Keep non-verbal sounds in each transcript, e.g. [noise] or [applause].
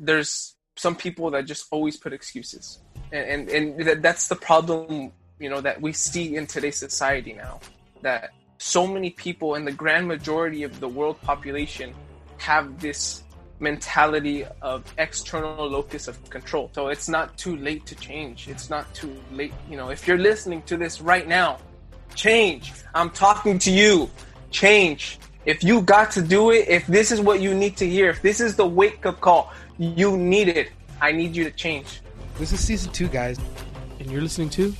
there's some people that just always put excuses, and and, and that's the problem you know that we see in today's society now. That so many people and the grand majority of the world population have this mentality of external locus of control. So it's not too late to change. It's not too late. You know, if you're listening to this right now, change. I'm talking to you. Change. If you got to do it, if this is what you need to hear, if this is the wake up call, you need it. I need you to change. This is season two, guys. And you're listening to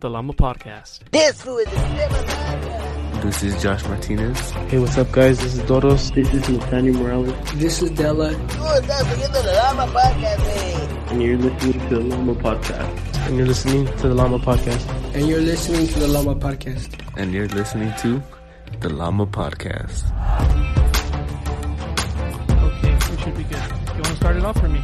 the Lama Podcast. This fool is the This is Josh Martinez. Hey, what's up, guys? This is Doros. This is Nathaniel Morales. This is Della. Good, that's the Lama Podcast. Eh? And you're listening to the Lama Podcast. And you're listening to the Lama Podcast. And you're listening to the Lama Podcast. And you're listening to the Lama Podcast. Okay, we should be good. You want to start it off for me?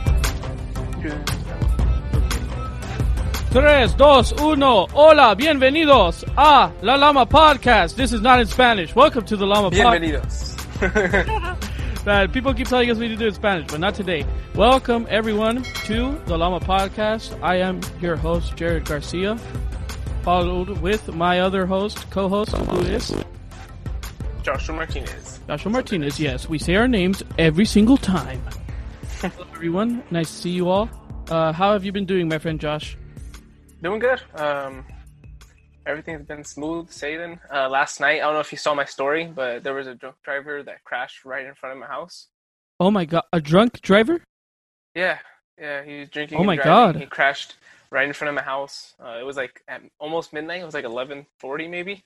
Tres, dos, uno. Hola, bienvenidos a La Llama Podcast. This is not in Spanish. Welcome to the Lama Podcast. Bienvenidos. [laughs] that people keep telling us we need to do it in Spanish, but not today. Welcome everyone to the Lama Podcast. I am your host Jered Garcia, followed with my other host, co-host, who is Joshua Martinez. Joshua Martinez. Yes, we say our names every single time. [laughs] Hello everyone, nice to see you all. Uh, how have you been doing, my friend Josh? Doing good. Um, everything's been smooth sailing. Uh, last night, I don't know if you saw my story, but there was a drunk driver that crashed right in front of my house. Oh my god, a drunk driver? Yeah, yeah, he was drinking. Oh and my. God. He crashed right in front of my house. Uh, it was like at almost midnight. It was like eleven forty maybe,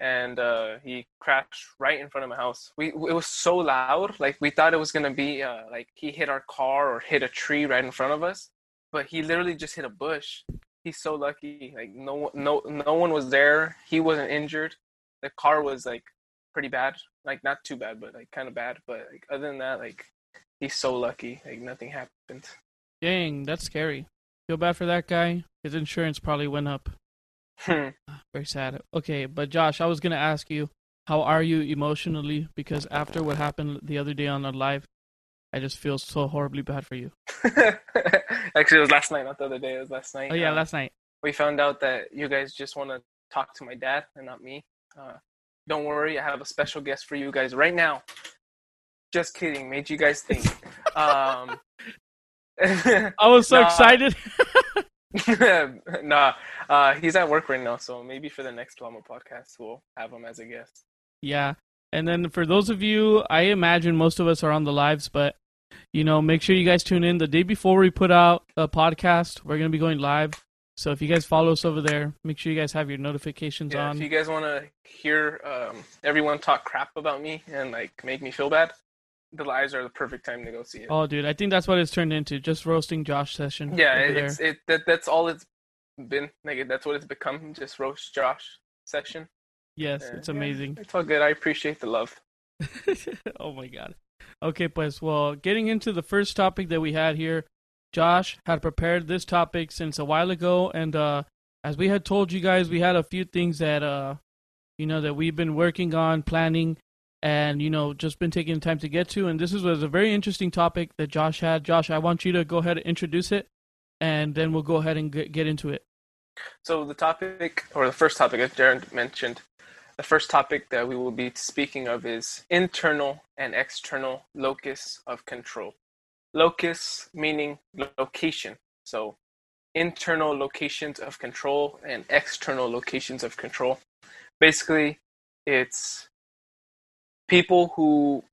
and uh, he crashed right in front of my house. We it was so loud, like we thought it was gonna be uh, like he hit our car or hit a tree right in front of us, but he literally just hit a bush. He's so lucky. Like no no no one was there. He wasn't injured. The car was like pretty bad, like not too bad, but like kind of bad. But like other than that, like he's so lucky. Like nothing happened. Dang, that's scary. Feel bad for that guy. His insurance probably went up. Hmm. [sighs] Very sad. Okay, but Josh, I was gonna ask you, how are you emotionally? Because after what happened the other day on the live, I just feel so horribly bad for you. [laughs] Actually, it was last night, not the other day. It was last night. Oh yeah, Uh, last night. we found out that you guys just want to talk to my dad and not me. Uh, don't worry, I have a special guest for you guys right now. Just kidding. Made you guys think. [laughs] um, I was so [laughs] excited. [laughs] nah, uh, he's at work right now, so maybe for the next Lama podcast, we'll have him as a guest. yeah. And then for those of you, I imagine most of us are on the lives, but you know, make sure you guys tune in the day before we put out a podcast. We're gonna be going live. So if you guys follow us over there, make sure you guys have your notifications Yeah, on. if you guys want to hear um, everyone talk crap about me and like make me feel bad, the lives are the perfect time to go see it. Oh, dude, I think that's what it's turned into. Just roasting Josh session. Yeah, over it- there. it's it that that's all it's been. Like that's what it's become. Just roast Josh session. yes, Yeah, it's yeah, amazing. it's all good. I appreciate the love. [laughs] oh my god. Okay, pues, well, getting into the first topic that we had here, Josh had prepared this topic since a while ago, and uh, as we had told you guys, we had a few things that uh, you know, that we've been working on, planning, and you know, just been taking time to get to. And this is, was a very interesting topic that Josh had. Josh, I want you to go ahead and introduce it, and then we'll go ahead and get, get into it. So the topic, or the first topic, as Jered mentioned, the first topic that we will be speaking of is internal and external locus of control. Locus meaning location. So internal locations of control and external locations of control. Basically, it's people who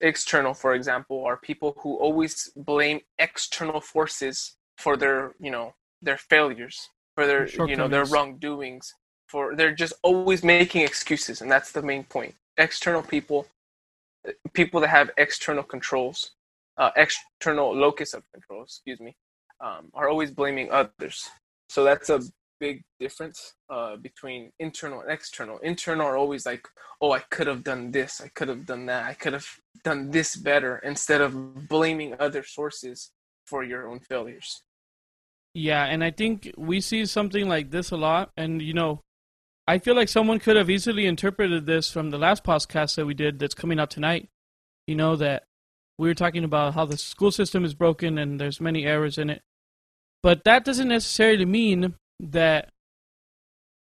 external, for example, are people who always blame external forces for their, you know, their failures, for their, you know, their wrongdoings. For they're just always making excuses, and that's the main point. External people, people that have external controls, uh, external locus of control, excuse me, um, are always blaming others. So that's a big difference uh, between internal and external. Internal are always like, oh, I could have done this, I could have done that, I could have done this better, instead of blaming other sources for your own failures. Yeah, and I think we see something like this a lot. And, you know, I feel like someone could have easily interpreted this from the last podcast that we did that's coming out tonight. You know, that we were talking about how the school system is broken and there's many errors in it. But that doesn't necessarily mean that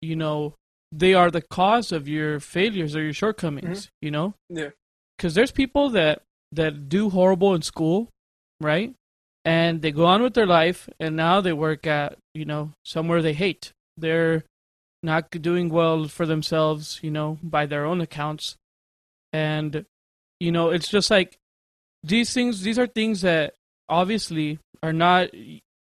you know they are the cause of your failures or your shortcomings, mm-hmm. you know? Yeah. Cuz there's people that that do horrible in school, right? And they go on with their life and now they work at, you know, somewhere they hate. They're not doing well for themselves, you know, by their own accounts. And you know, it's just like these things these are things that obviously are not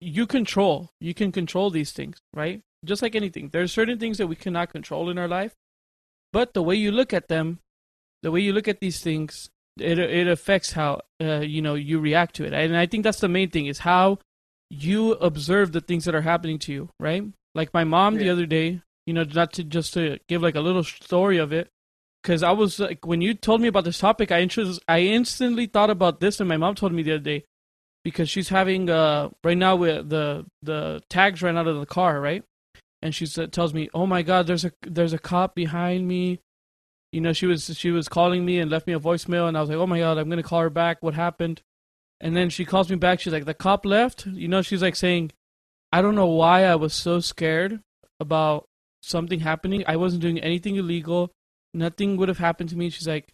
you control. You can control these things, right? Just like anything. there are certain things that we cannot control in our life. But the way you look at them, the way you look at these things, it it affects how uh, you know you react to it. And I think that's the main thing is how you observe the things that are happening to you, right? Like my mom the other day, you know, not to just to give like a little story of it, because I was like, when you told me about this topic, I interest, I instantly thought about this, and my mom told me the other day, because she's having uh right now with the the tags ran out of the car, right? And she said, tells me, "Oh my God, there's a there's a cop behind me." You know, she was she was calling me and left me a voicemail, and I was like, "Oh my God, I'm gonna call her back. What happened?" And then she calls me back. She's like, "The cop left." You know, she's like saying, "I don't know why I was so scared about something happening. I wasn't doing anything illegal. Nothing would have happened to me." She's like,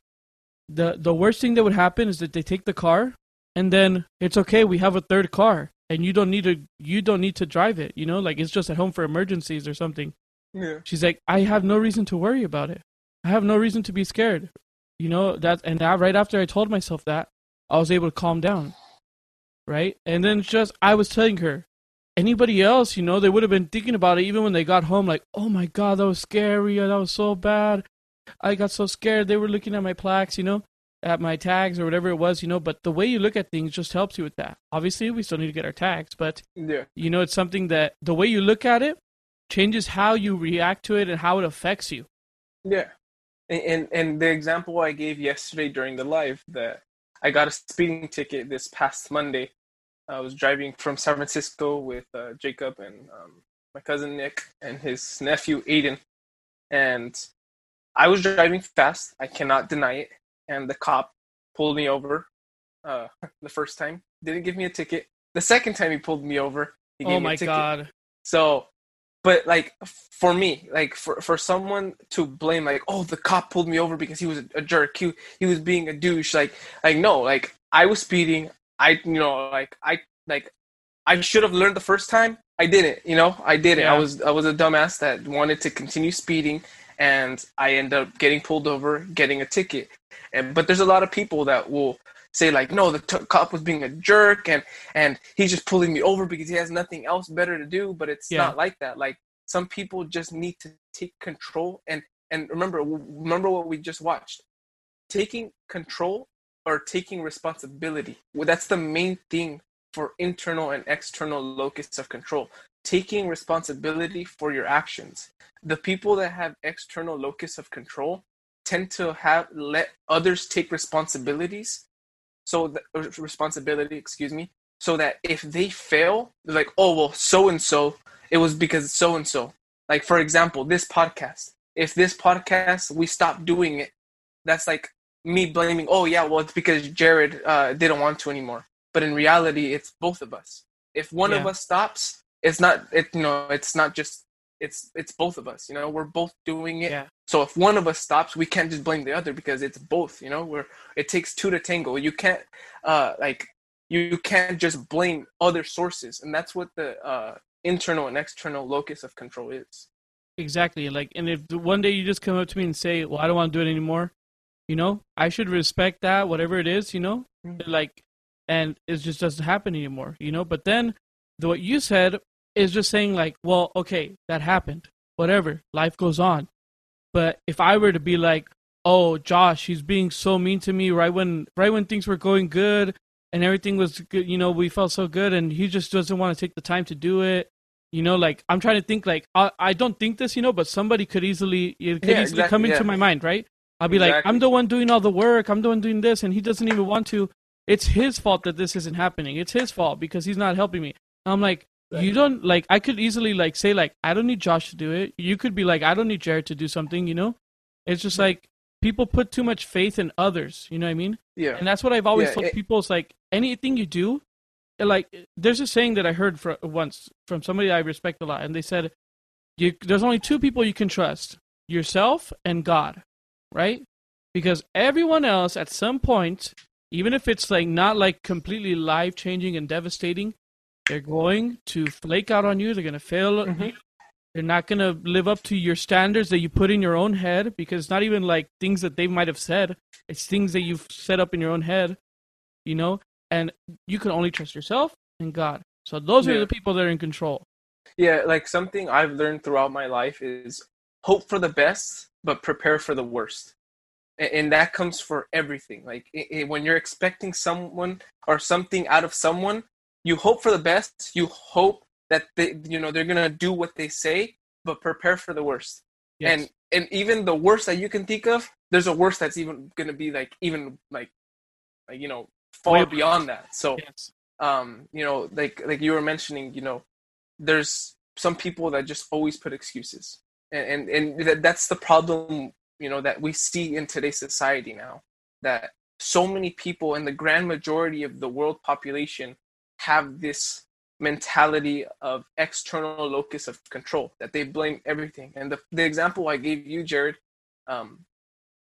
"the The worst thing that would happen is that they take the car, and then it's okay. We have a third car, and you don't need to you don't need to drive it. You know, like it's just at home for emergencies or something." Yeah. She's like, I have no reason to worry about it. I have no reason to be scared. You know that, and that right after I told myself that, I was able to calm down, right? And then just I was telling her, anybody else, you know, they would have been thinking about it even when they got home, like, oh my god, that was scary, that was so bad. I got so scared. They were looking at my plaques, you know, at my tags or whatever it was, you know. But the way you look at things just helps you with that. Obviously, we still need to get our tags, but Yeah. you know, it's something that the way you look at it changes how you react to it and how it affects you. Yeah. And, and and the example I gave yesterday during the live that I got a speeding ticket this past Monday. I was driving from San Francisco with uh, Jacob and um, my cousin Nick and his nephew Aiden, and I was driving fast. I cannot deny it. And the cop pulled me over. Uh, [laughs] the first time didn't give me a ticket. The second time he pulled me over, he gave Oh me a my ticket. god. So, but like for me, like for for someone to blame, like, oh, the cop pulled me over because he was a, a jerk. He he was being a douche. Like like no, like I was speeding. I you know like I like I should have learned the first time. I didn't. You know I didn't. Yeah. I was I was a dumbass that wanted to continue speeding, and I end up getting pulled over, getting a ticket. And but there's a lot of people that will say like, no, the t- cop was being a jerk, and and he's just pulling me over because he has nothing else better to do. But it's Yeah. not like that. Like some people just need to take control and and remember remember what we just watched. Taking control or taking responsibility. Well, that's the main thing for internal and external locus of control. Taking responsibility for your actions. The people that have external locus of control tend to have let others take responsibilities. So the, uh, responsibility excuse me. So that if they fail they're like oh well so and so it was because so and so like for example this podcast. If this podcast we stop doing it that's like me blaming oh yeah well it's because jered uh, didn't want to anymore. But in reality it's both of us. If one of us stops it's not it you know it's not just it's it's both of us you know we're both doing it Yeah. so if one of us stops we can't just blame the other because it's both you know we're it takes two to tango you can't uh like you, you can't just blame other sources and that's what the uh internal and external locus of control is Exactly. Like, and if one day you just come up to me and say, "Well, I don't want to do it anymore," you know, I should respect that, whatever it is, you know, Mhm. like, and it just doesn't happen anymore, you know. But then, the, what you said is just saying, like, well, okay, that happened, whatever, life goes on. But if I were to be like, "Oh, Josh, he's being so mean to me right when right when things were going good and everything was good, you know, we felt so good, and he just doesn't want to take the time to do it." You know, like I'm trying to think, like I, I don't think this, you know, but somebody could easily it could Yeah, easily come into yeah. my mind, right? I'll be like, I'm the one doing all the work, I'm the one doing this, and he doesn't even want to. It's his fault that this isn't happening. It's his fault because he's not helping me. I'm like, you don't like. I could easily like say like, I don't need Josh to do it. You could be like, I don't need Jered to do something. You know, it's just like people put too much faith in others. You know what I mean? Yeah. And that's what I've always Yeah, told it- people. It's like anything you do, like there's a saying that I heard for, once from somebody I respect a lot, and they said, you, "There's only two people you can trust: yourself and God." Right? Because everyone else, at some point, even if it's like not like completely life changing and devastating, they're going to flake out on you. They're gonna fail. Mhm. They're not gonna live up to your standards that you put in your own head because it's not even like things that they might have said. It's things that you've set up in your own head, you know. And you can only trust yourself and God. So those are the people that are in control. Yeah, like something I've learned throughout my life is hope for the best, but prepare for the worst. And that comes for everything. Like i i when you're expecting someone or something out of someone, you hope for the best. You hope that they, you know, they're gonna do what they say, but prepare for the worst. Yes. And and even the worst that you can think of, there's a worst that's even gonna be like even like, like you know, far Way- beyond that. So yes. um, you know, like like you were mentioning, you know, there's some people that just always put excuses, and and, and that, that's the problem, you know, that we see in today's society now. That so many people, and the grand majority of the world population, have this mentality of external locus of control that they blame everything. And the the example I gave you, Jered, um,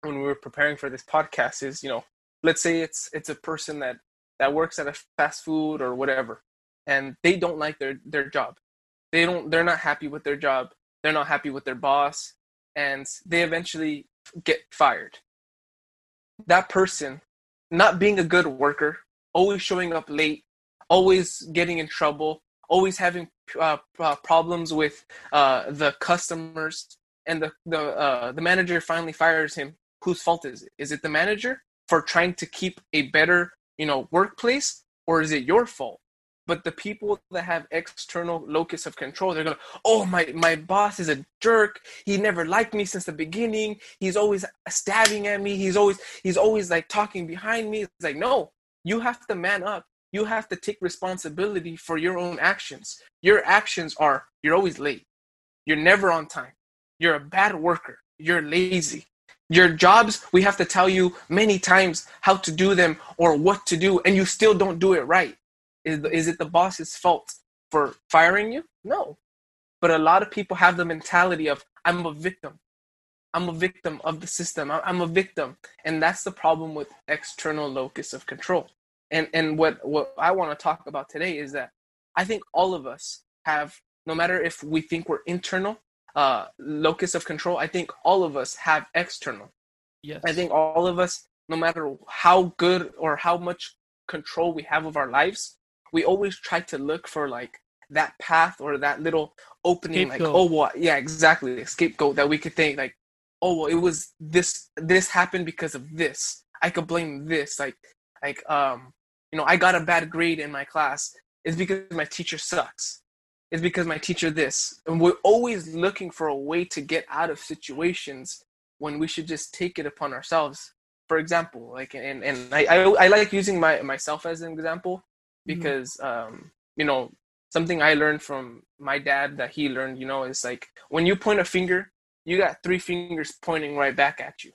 when we were preparing for this podcast is, you know, let's say it's it's a person that that works at a fast food or whatever and they don't like their their job. They don't they're not happy with their job. They're not happy with their boss and they eventually get fired. That person not being a good worker always showing up late always getting in trouble always having uh, uh, problems with uh, the customers and the the uh, the manager finally fires him whose fault is it? Is it the manager for trying to keep a better you know workplace or is it your fault? But the people that have external locus of control they're going to oh my my boss is a jerk. He never liked me since the beginning. He's always stabbing at me. He's always he's always like talking behind me. It's like no you have to man up you have to take responsibility for your own actions. Your actions are you're always late. You're never on time. You're a bad worker. You're lazy. Your jobs we have to tell you many times how to do them or what to do and you still don't do it right. Is, is it the boss's fault for firing you? No. But a lot of people have the mentality of i'm a victim. I'm a victim of the system. I'm a victim. And that's the problem with external locus of control and and what what i want to talk about today is that i think all of us have no matter if we think we're internal uh, locus of control, I think all of us have external. Yes. I think all of us, no matter how good or how much control we have of our lives, we always try to look for like that path or that little opening, like, oh, well, yeah, exactly, scapegoat that we could think like, oh, well, it was this, this happened because of this. I could blame this, like, like, um, you know, I got a bad grade in my class. It's because my teacher sucks. Is because my teacher this. And we're always looking for a way to get out of situations when we should just take it upon ourselves. For example like and, and I, I i like using my myself as an example because um you know something i learned from my dad that he learned you know is like when you point a finger you got three fingers pointing right back at you.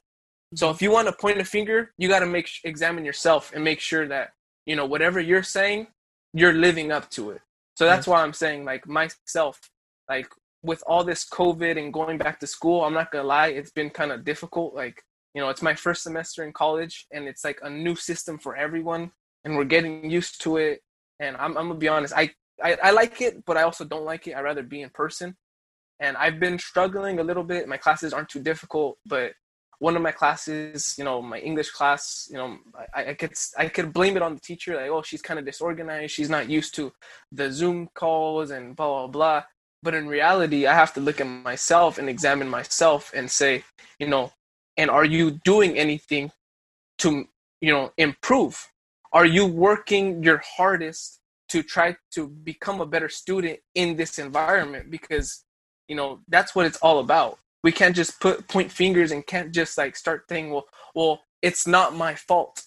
So if you want to point a finger you got to make examine yourself and make sure that you know whatever you're saying you're living up to it so that's why I'm saying like myself, like with all this COVID and going back to school, I'm not gonna lie, it's been kind of difficult. Like, you know, it's my first semester in college and it's like a new system for everyone and we're getting used to it. And I'm, I'm gonna be honest, I, I, I like it, but I also don't like it. I'd rather be in person. And I've been struggling a little bit. My classes aren't too difficult, but one of my classes, you know, my English class, you know, I, I could I could blame it on the teacher, like, oh, she's kind of disorganized, she's not used to the Zoom calls and blah blah blah. But in reality, I have to look at myself and examine myself and say, you know, and are you doing anything to you know improve? Are you working your hardest to try to become a better student in this environment? Because you know that's what it's all about we can't just put point fingers and can't just like start saying well well it's not my fault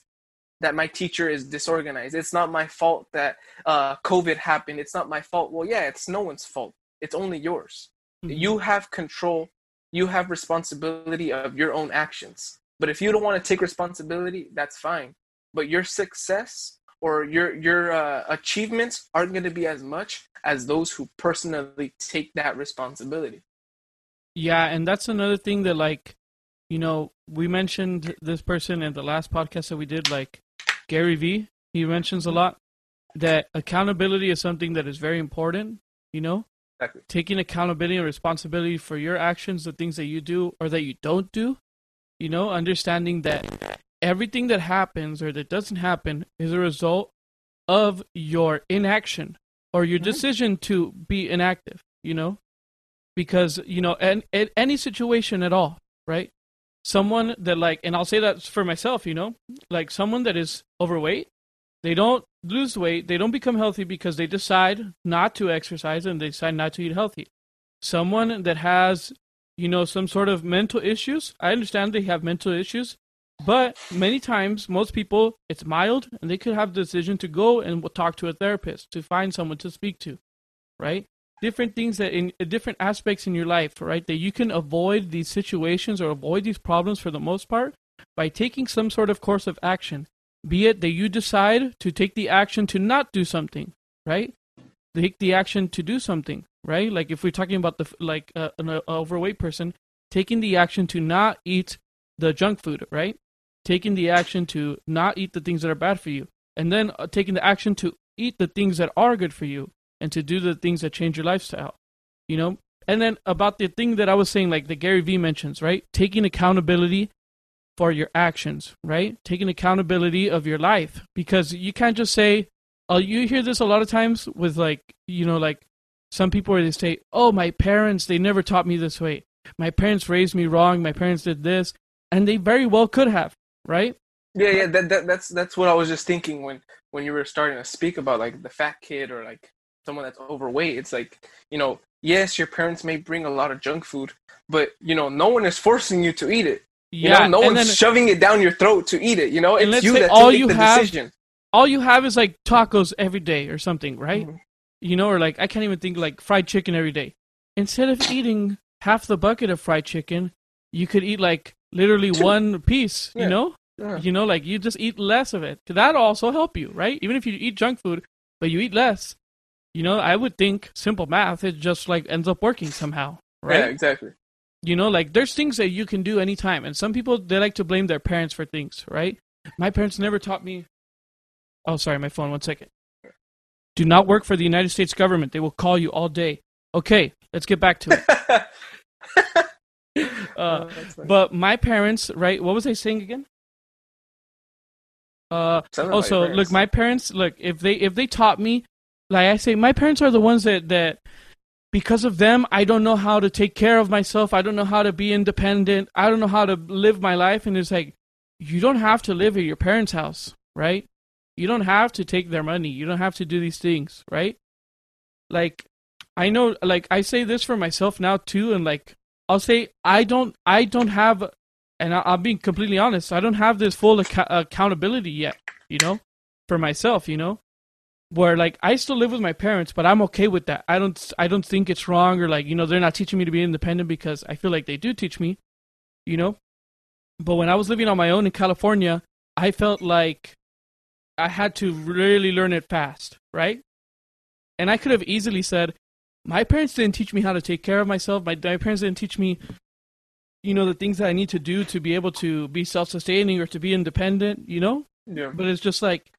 that my teacher is disorganized. It's not my fault that uh, covid happened. It's not my fault. Well yeah it's no one's fault. It's only yours. Mhm. you have control. You have responsibility of your own actions. But if you don't want to take responsibility, that's fine. But your success or your your uh, achievements aren't going to be as much as those who personally take that responsibility. Yeah, and that's another thing that like, you know, we mentioned this person in the last podcast that we did, like Gary Vee. He mentions a lot that accountability is something that is very important. You know, Exactly. taking accountability and responsibility for your actions, the things that you do or that you don't do. You know, understanding that everything that happens or that doesn't happen is a result of your inaction or your mm-hmm. decision to be inactive. You know, because you know, and, and any situation at all, right? Someone that like, and I'll say that for myself. You know, like someone that is overweight they don't lose weight they don't become healthy because they decide not to exercise and they decide not to eat healthy someone that has you know some sort of mental issues i understand they have mental issues but many times most people it's mild and they could have the decision to go and talk to a therapist to find someone to speak to right different things that in different aspects in your life right that you can avoid these situations or avoid these problems for the most part by taking some sort of course of action be it that you decide to take the action to not do something, right? Take the action to do something, right? Like if we're talking about the like uh, an uh, overweight person, taking the action to not eat the junk food, right? Taking the action to not eat the things that are bad for you, and then uh, taking the action to eat the things that are good for you, and to do the things that change your lifestyle, you know. And then about the thing that I was saying, like the Gary Vee mentions, right? Taking accountability for your actions, right? Taking accountability of your life because you can't just say, oh, you hear this a lot of times with like, you know, like some people where they say, oh, my parents, they never taught me this way. My parents raised me wrong. My parents did this. And they very well could have, right? Yeah, yeah, that, that that's that's what I was just thinking when when you were starting to speak about like the fat kid or like someone that's overweight. It's like, you know, yes, your parents may bring a lot of junk food, but you know, no one is forcing you to eat it. You Yeah. know, no one's then- shoving it down your throat to eat it. You know, it's you that all you have- decision. all you have is like tacos every day or something, right? Mhm. You know, or like I can't even think like fried chicken every day. Instead of eating half the bucket of fried chicken, you could eat like literally Two. one piece. Yeah. You know, Yeah. you know, like you just eat less of it. That also help you, right? Even if you eat junk food, but you eat less. You know, I would think simple math. It just like ends up working somehow, right? Yeah, exactly. You know, like there's things that you can do anytime, and some people they like to blame their parents for things, right? My parents never taught me. Oh, sorry, my phone. One second. Do not work for the United States government. They will call you all day. Okay, let's get back to it. [laughs] Uh, funny. but my parents, right? What was I saying again? Uh, also, look, my parents, look, if they if they taught me, like I say, my parents are the ones that that because of them, I don't know how to take care of myself. I don't know how to be independent. I don't know how to live my life. And it's like, you don't have to live at your parents' house, right? You don't have to take their money. You don't have to do these things, right? Like, I know, like I say this for myself now too, and like I'll say I don't, I don't have, and I, I'm being completely honest. I don't have this full acco- accountability yet, you know, for myself, you know, where like I still live with my parents, but I'm okay with that. I don't, I don't think it's wrong or like you know they're not teaching me to be independent because I feel like they do teach me, you know. But when I was living on my own in California, I felt like I had to really learn it fast, right? And I could have easily said, my parents didn't teach me how to take care of myself. My, my parents didn't teach me, you know, the things that I need to do to be able to be self-sustaining or to be independent, you know? yeah. But it's just like,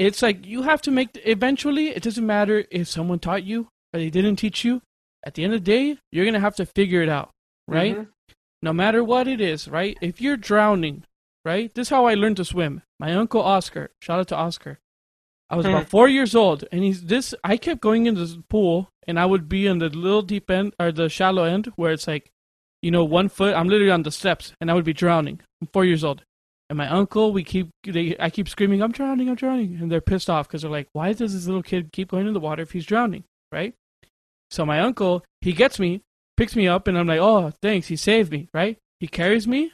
it's like you have to make, eventually, it doesn't matter if someone taught you or they didn't teach you. At the end of the day, you're going to have to figure it out, right? Mhm. no matter what it is, right? If you're drowning, right? This is how I learned to swim. My uncle Oscar, shout out to Oscar. I was about four years old, and he's this. I kept going into the pool, and I would be in the little deep end or the shallow end where it's like, you know, one foot. I'm literally on the steps, and I would be drowning. I'm four years old, and my uncle, we keep, they, I keep screaming, "I'm drowning! I'm drowning!" And they're pissed off because they're like, "Why does this little kid keep going in the water if he's drowning?" Right? So my uncle, he gets me, picks me up, and I'm like, "Oh, thanks, he saved me!" Right? He carries me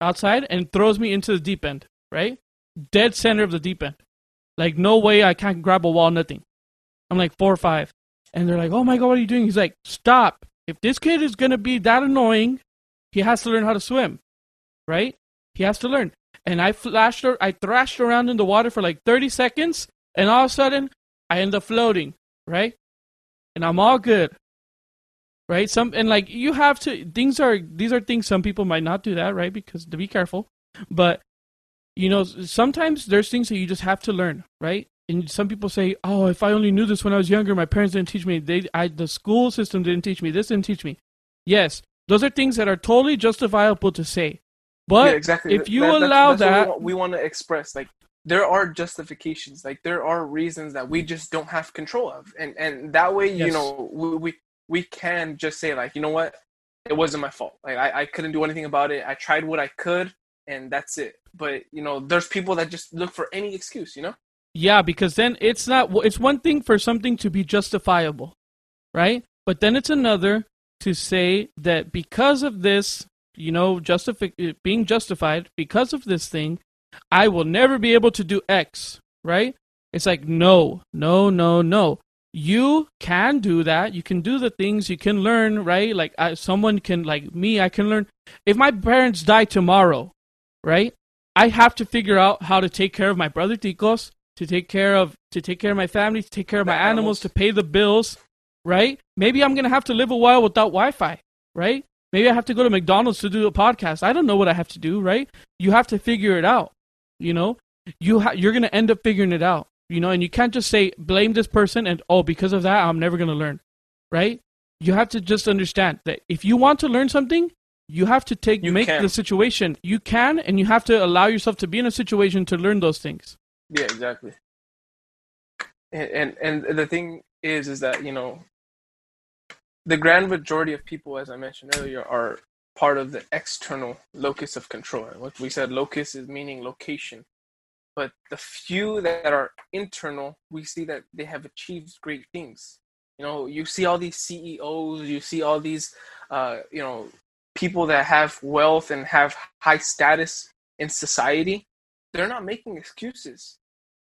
outside and throws me into the deep end. Right? Dead center of the deep end. Like no way I can't grab a wall, nothing. I'm like four or five. And they're like, Oh my god, what are you doing? He's like, Stop. If this kid is gonna be that annoying, he has to learn how to swim. Right? He has to learn. And I flashed, ar- I thrashed around in the water for like 30 seconds, and all of a sudden, I end up floating, right? And I'm all good, right? Some and like you have to. Things are these are things some people might not do that, right? Because to be careful, but you know sometimes there's things that you just have to learn, right? And some people say, "Oh, if I only knew this when I was younger, my parents didn't teach me. They, I, the school system didn't teach me. This didn't teach me." Yes, those are things that are totally justifiable to say. But yeah, exactly. if you That- allow that's what that, we want, we want to express like there are justifications, like there are reasons that we just don't have control of, and and that way, you know, we, we we can just say like, you know what, it wasn't my fault. Like I, I couldn't do anything about it. I tried what I could, and that's it. But you know, there's people that just look for any excuse. You know. Yeah, because then it's not. It's one thing for something to be justifiable, right? But then it's another to say that because of this, you know, justifi- eh, being justified because of this thing, I will never be able to do X, right? It's like no, no, no, no. You can do that. You can do the things. You can learn, right? Like I, someone can, like me, I can learn. If my parents die tomorrow, right? I have to figure out how to take care of my brother Ticos, to take care of to take care of my family, to take care of my animals, animals. to pay the bills, right? Maybe I'm gonna have to live a while without Wi-Fi, right? Maybe I have to go to McDonald's to do a podcast. I don't know what I have to do, right? You have to figure it out, you know. You ha- you're gonna end up figuring it out, you know. And you can't just say blame this person and oh because of that I'm never gonna learn, right? You have to just understand that if you want to learn something, you have to take You make can. the situation you can, and you have to allow yourself to be in a situation to learn those things. Yeah, exactly. And, and and the thing is, is that you know, the grand majority of people, as I mentioned earlier, are part of the external locus of control. And what we said, locus is meaning location, but the few that are internal, we see that they have achieved great things. You know, you see all these CEOs, you see all these, uh, you know, people that have wealth and have high status in society. They're not making excuses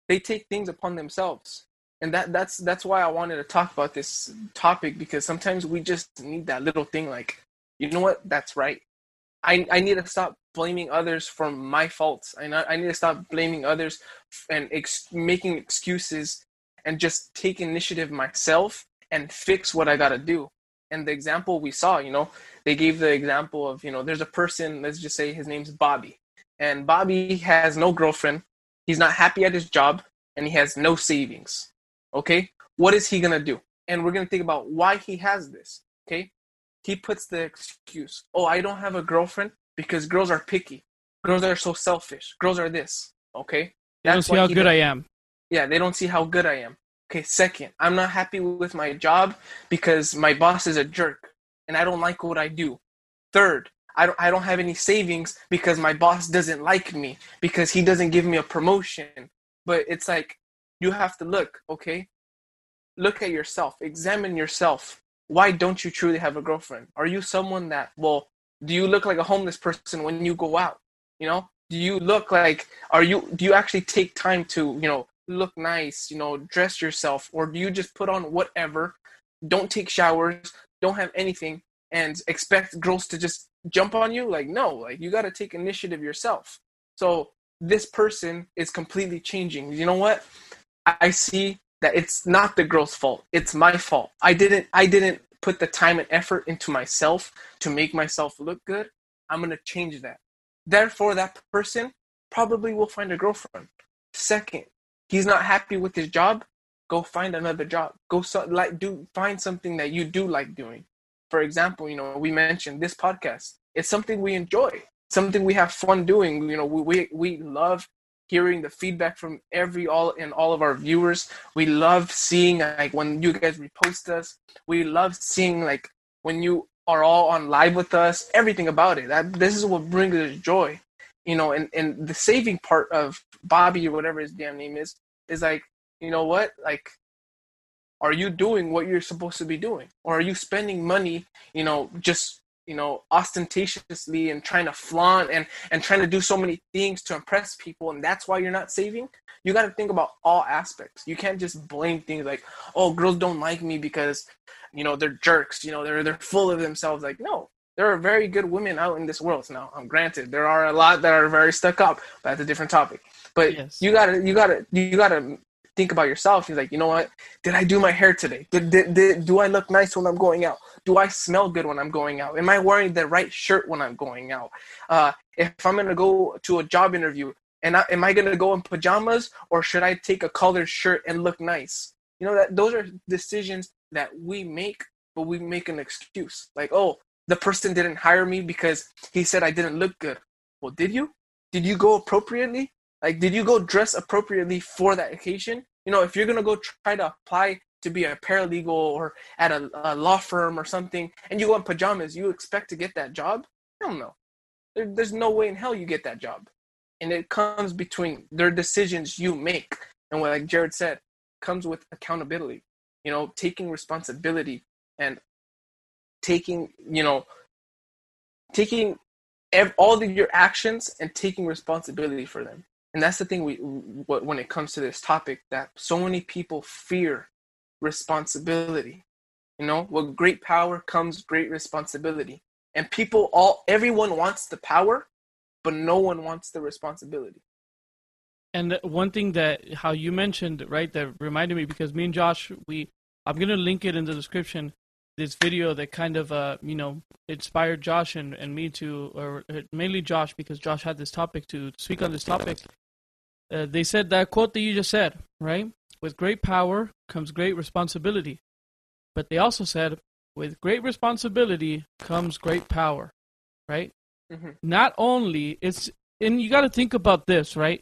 they take things upon themselves and that that's that's why i wanted to talk about this topic because sometimes we just need that little thing like you know what? That's right. I i need to stop blaming others for my faults. I i need to stop blaming others and ex- making excuses and just take initiative myself and fix what i got to do. And the example we saw you know they gave the example of you know there's a person let's just say his name's bobby. And bobby has no girlfriend. He's not happy at his job and he has no savings okay? What is he gonna do? And we're gonna think about why he has this okay? He puts the excuse oh i don't have a girlfriend because girls are picky. Girls are so selfish. Girls are this okay? You don't see how good does- I am. yeah they don't see how good i am. Okay second i'm not happy with my job because my boss is a jerk and i don't like what i do. Third I don't, I don't have any savings because my boss doesn't like me because he doesn't give me a promotion. But it's like you have to look okay? Look at yourself. Examine yourself. Why don't you truly have a girlfriend? Are you someone that well do you look like a homeless person when you go out? You know? Do you look like are you do you actually take time to you know look nice you know dress yourself or do you just put on whatever? Don't take showers don't have anything and expect girls to just jump on you? Like no like you got to take initiative yourself. So this person is completely changing. You know what I- see that it's not the girl's fault. It's my fault. I didn't i didn't put the time and effort into myself to make myself look good. I'm going to change that. Therefore that person probably will find a girlfriend. Second he's not happy with his job. Go find another job. Go so, like do find something that you do like doing. For example you know we mentioned this podcast. It's something we enjoy. Something we have fun doing. You know we we, we love hearing the feedback from every all and all of our viewers. We love seeing like when you guys repost us. We love seeing like when you are all on live with us everything about it. That this is what brings us joy. You know and and the saving part of bobby or whatever his damn name is is like you know what? Like are you doing what you're supposed to be doing? Or are you spending money you know just you know ostentatiously and trying to flaunt and and trying to do so many things to impress people and that's why you're not saving you got to think about all aspects you can't just blame things like oh girls don't like me because you know they're jerks you know they're they're full of themselves like no there are very good women out in this world now. I'm granted there are a lot that are very stuck up, but that's a different topic. But Yes. you gotta, you gotta, you gotta think about yourself. He's like, you know what? Did I do my hair today? Did, did, did do I look nice when I'm going out? Do I smell good when I'm going out? Am I wearing the right shirt when I'm going out? Uh, if I'm gonna go to a job interview, and I, am I gonna go in pajamas or should I take a colored shirt and look nice? You know that those are decisions that we make, but we make an excuse. Like, oh, the person didn't hire me because he said I didn't look good. Well, did you? Did you go appropriately? Like, did you go dress appropriately for that occasion? You know, if you're gonna go try to apply to be a paralegal or at a, a law firm or something, and you go in pajamas, you expect to get that job? Hell no. There, there's no way in hell you get that job. And it comes between their decisions you make, and what like Jered said, comes with accountability. You know, taking responsibility and taking, you know, taking ev- all of your actions and taking responsibility for them. And that's the thing we when it comes to this topic that so many people fear responsibility. You know, with great power comes great responsibility. And people all everyone wants the power, but no one wants the responsibility. And one thing that how you mentioned right that reminded me because me and Josh we I'm gonna link it in the description this video that kind of uh you know inspired Josh and, and me to or uh, mainly Josh because Josh had this topic to speak on this topic. Uh, they said that quote that you just said right with great power comes great responsibility, but they also said with great responsibility comes great power, right? Mhm. Not only it's and you got to think about this right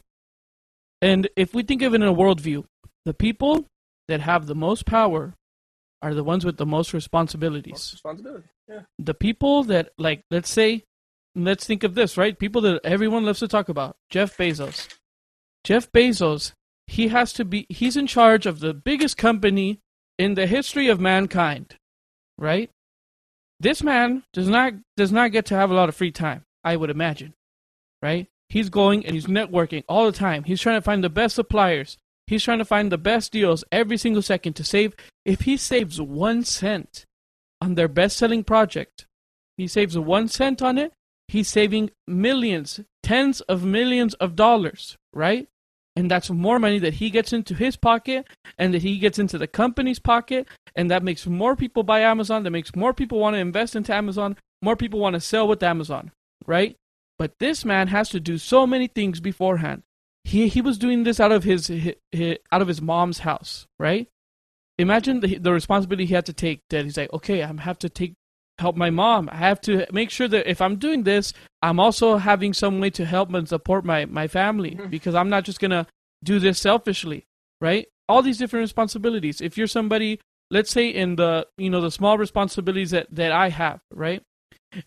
and if we think of it in a worldview, the people that have the most power are the ones with the most Most responsibilities. responsibility. Yeah. The people that, like, let's say, let's think of this, right? People that everyone loves to talk about Jeff Bezos. Jeff Bezos, he has to be, he's in charge of the biggest company in the history of mankind, right? This man does not does not get to have a lot of free time, I would imagine, right? He's going and he's networking all the time. He's trying to find the best suppliers. He's trying to find the best deals every single second to save. If he saves one cent on their best selling project, he saves one cent on it, he's saving millions, tens of millions of dollars, right? And that's more money that he gets into his pocket and that he gets into the company's pocket. And that makes more people buy Amazon. That makes more people want to invest into Amazon. More people want to sell with Amazon, right? But this man has to do so many things beforehand. He he was doing this out of his, hi hi out of his mom's house, right? Imagine the the responsibility he had to take. That he's like, okay, I have to take help my mom. I have to make sure that if I'm doing this, I'm also having some way to help and support my my family because I'm not just gonna do this selfishly, right? All these different responsibilities. If you're somebody, let's say in the you know the small responsibilities that that I have, right?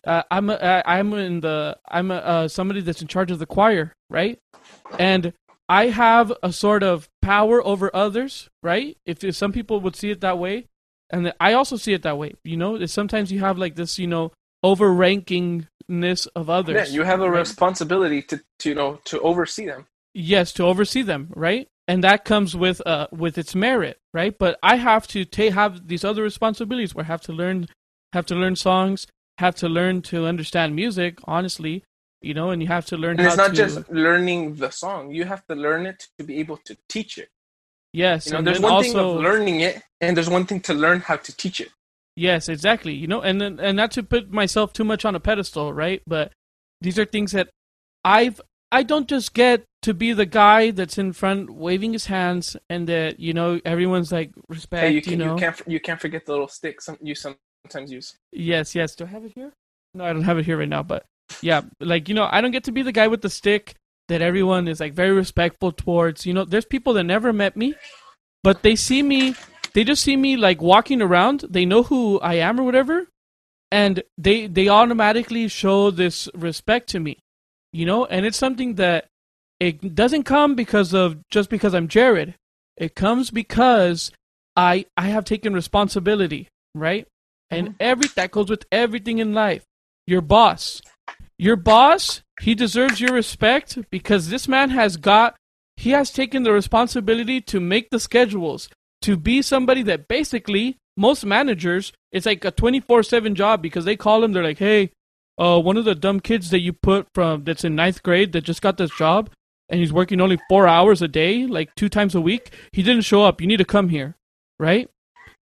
uh, I'm a, I'm in the I'm a, uh, somebody that's in charge of the choir, right? And I have a sort of power over others, right? If, if some people would see it that way, and I also see it that way. You know, sometimes you have like this, you know, overrankingness of others. Yeah, you have a right? responsibility to, to you know to oversee them. Yes, to oversee them, right? And that comes with uh with its merit, right? But I have to ta- have these other responsibilities where I have to learn have to learn songs, have to learn to understand music, honestly, you know, and you have to learn And it's not to just learning the song; you have to learn it to be able to teach it. Yes, You know, and there's one thing of learning it, and there's one thing to learn how to teach it. Yes, exactly. You know, and then- and not to put myself too much on a pedestal, right? But these are things that I've I don't just get to be the guy that's in front waving his hands and that you know everyone's like respect. Hey, you, you, can, know. you can't you can't forget the little stick some, you sometimes use. Yes, yes. Do I have it here? No, I don't have it here right now. But yeah, like you know, I don't get to be the guy with the stick that everyone is like very respectful towards. You know, there's people that never met me, but they see me. They just see me like walking around. They know who I am or whatever, and they they automatically show this respect to me. You know, and it's something that it doesn't come because of just because I'm Jered. It comes because I I have taken responsibility, right? And mm-hmm. every that goes with everything in life. Your boss. Your boss, he deserves your respect because this man has got he has taken the responsibility to make the schedules, to be somebody that basically most managers it's like a 24/7 job because they call him they're like, "Hey, uh, one of the dumb kids that you put from that's in ninth grade that just got this job and he's working only four hours a day, like two times a week. He didn't show up. You need to come here, right?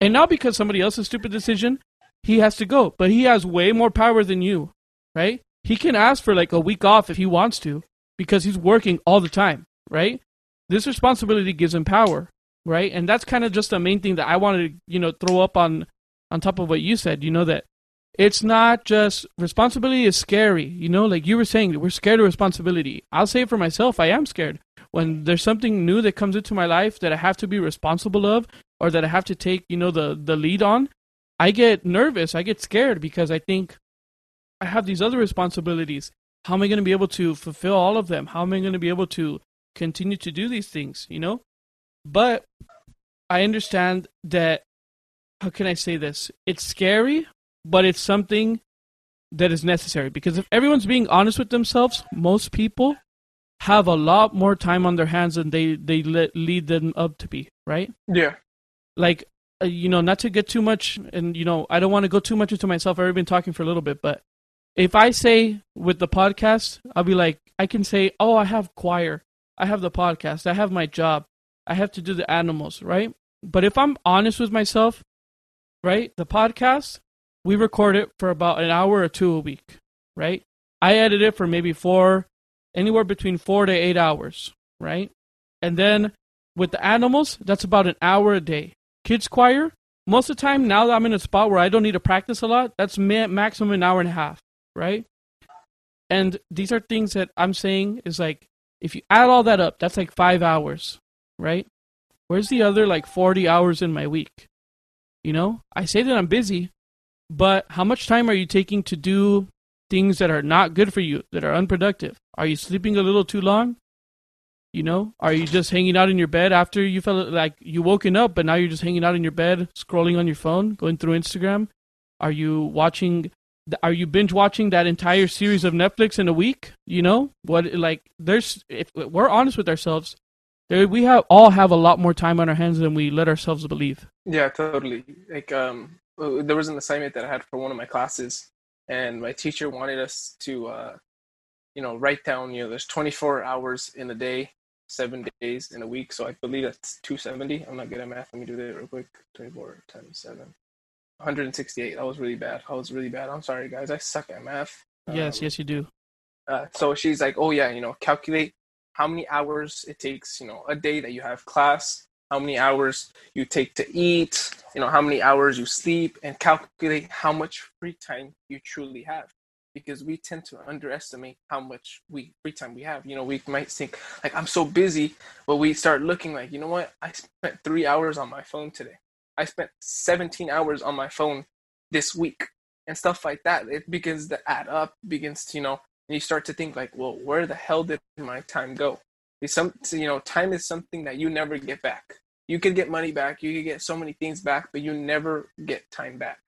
And now because somebody else's stupid decision, he has to go. But he has way more power than you, right? He can ask for like a week off if he wants to because he's working all the time, right? This responsibility gives him power, right? And that's kind of just the main thing that I wanted to, you know, throw up on on top of what you said, you know that it's not just responsibility is scary, you know, like you were saying, we're scared of responsibility. I'll say for myself, I am scared. When there's something new that comes into my life that I have to be responsible of or that I have to take, you know, the the lead on, I get nervous, I get scared because I think I have these other responsibilities. How am I going to be able to fulfill all of them? How am I going to be able to continue to do these things, you know? But I understand that how can I say this? It's scary, but it's something that is necessary because if everyone's being honest with themselves, most people have a lot more time on their hands than they they let, lead them up to be, right? Yeah. Like uh, you know, not to get too much, and you know, I don't want to go too much into myself. I've already been talking for a little bit, but if I say with the podcast, I'll be like, I can say, oh, I have choir, I have the podcast, I have my job, I have to do the animals, right? But if I'm honest with myself, right, the podcast, we record it for about an hour or two a week, right? I edit it for maybe four, anywhere between four to eight hours, right? And then with the animals, that's about an hour a day. Kids choir, most of the time now that I'm in a spot where I don't need to practice a lot, that's maximum an hour and a half, right? And these are things that I'm saying is like if you add all that up, that's like five hours, right? Where's the other like 40 hours in my week? You know, I say that I'm busy, but how much time are you taking to do things that are not good for you, that are unproductive? Are you sleeping a little too long? You know, are you just hanging out in your bed after you felt like you woken up, but now you're just hanging out in your bed, scrolling on your phone, going through Instagram? Are you watching? Are you binge watching that entire series of Netflix in a week? You know what? Like, there's if we're honest with ourselves, there we have all have a lot more time on our hands than we let ourselves believe. Yeah, totally. Like, um, there was an assignment that I had for one of my classes, and my teacher wanted us to, uh, you know, write down. You know, there's 24 hours in a day, seven days in a week. So I believe that's 270. I'm not good at math. Let me do that real quick. 24 times seven. 168. That was really bad. I was really bad. I'm sorry, guys. I suck at math. Yes, Um, yes, you do. uh, so she's like, oh yeah, you know, calculate how many hours it takes, you know, a day that you have class, how many hours you take to eat, you know, how many hours you sleep, and calculate how much free time you truly have. Because we tend to underestimate how much we free time we have. You know, we might think like I'm so busy, but we start looking like, you know what? I spent three hours on my phone today. I spent 17 hours on my phone this week, and stuff like that. It begins to add up. Begins to you know and you start to think like, well, where the hell did my time go? It's some, you know, time is something that you never get back. You could get money back, you could get so many things back, but you never get time back.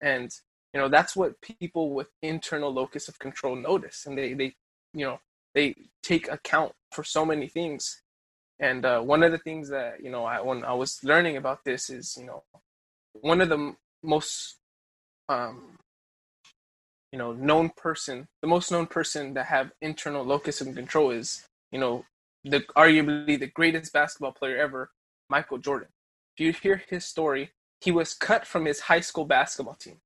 And you know that's what people with internal locus of control notice, and they they you know they take account for so many things. And uh, one of the things that you know I, when I was learning about this is you know one of the m- most um, you know known person the most known person that have internal locus of control is you know the arguably the greatest basketball player ever michael jordan. If you hear his story he was cut from his high school basketball team.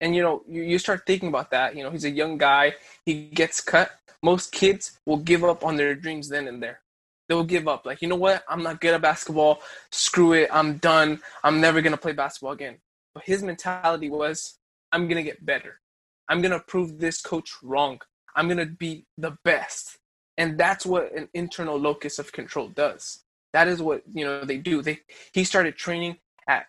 And you know you, you start thinking about that you know he's a young guy he gets cut. Most kids will give up on their dreams then and there they'll give up like you know what i'm not good at basketball screw it i'm done i'm never going to play basketball again but his mentality was i'm going to get better I'm going to prove this coach wrong. I'm going to be the best. And that's what an internal locus of control does. That is what, you know, they do. They he started training at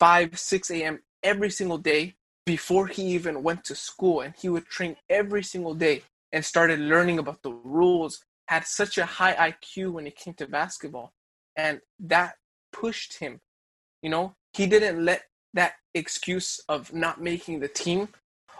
5 6 a.m. every single day before he even went to school and he would train every single day and started learning about the rules had such a high IQ when it came to basketball and that pushed him you know he didn't let that excuse of not making the team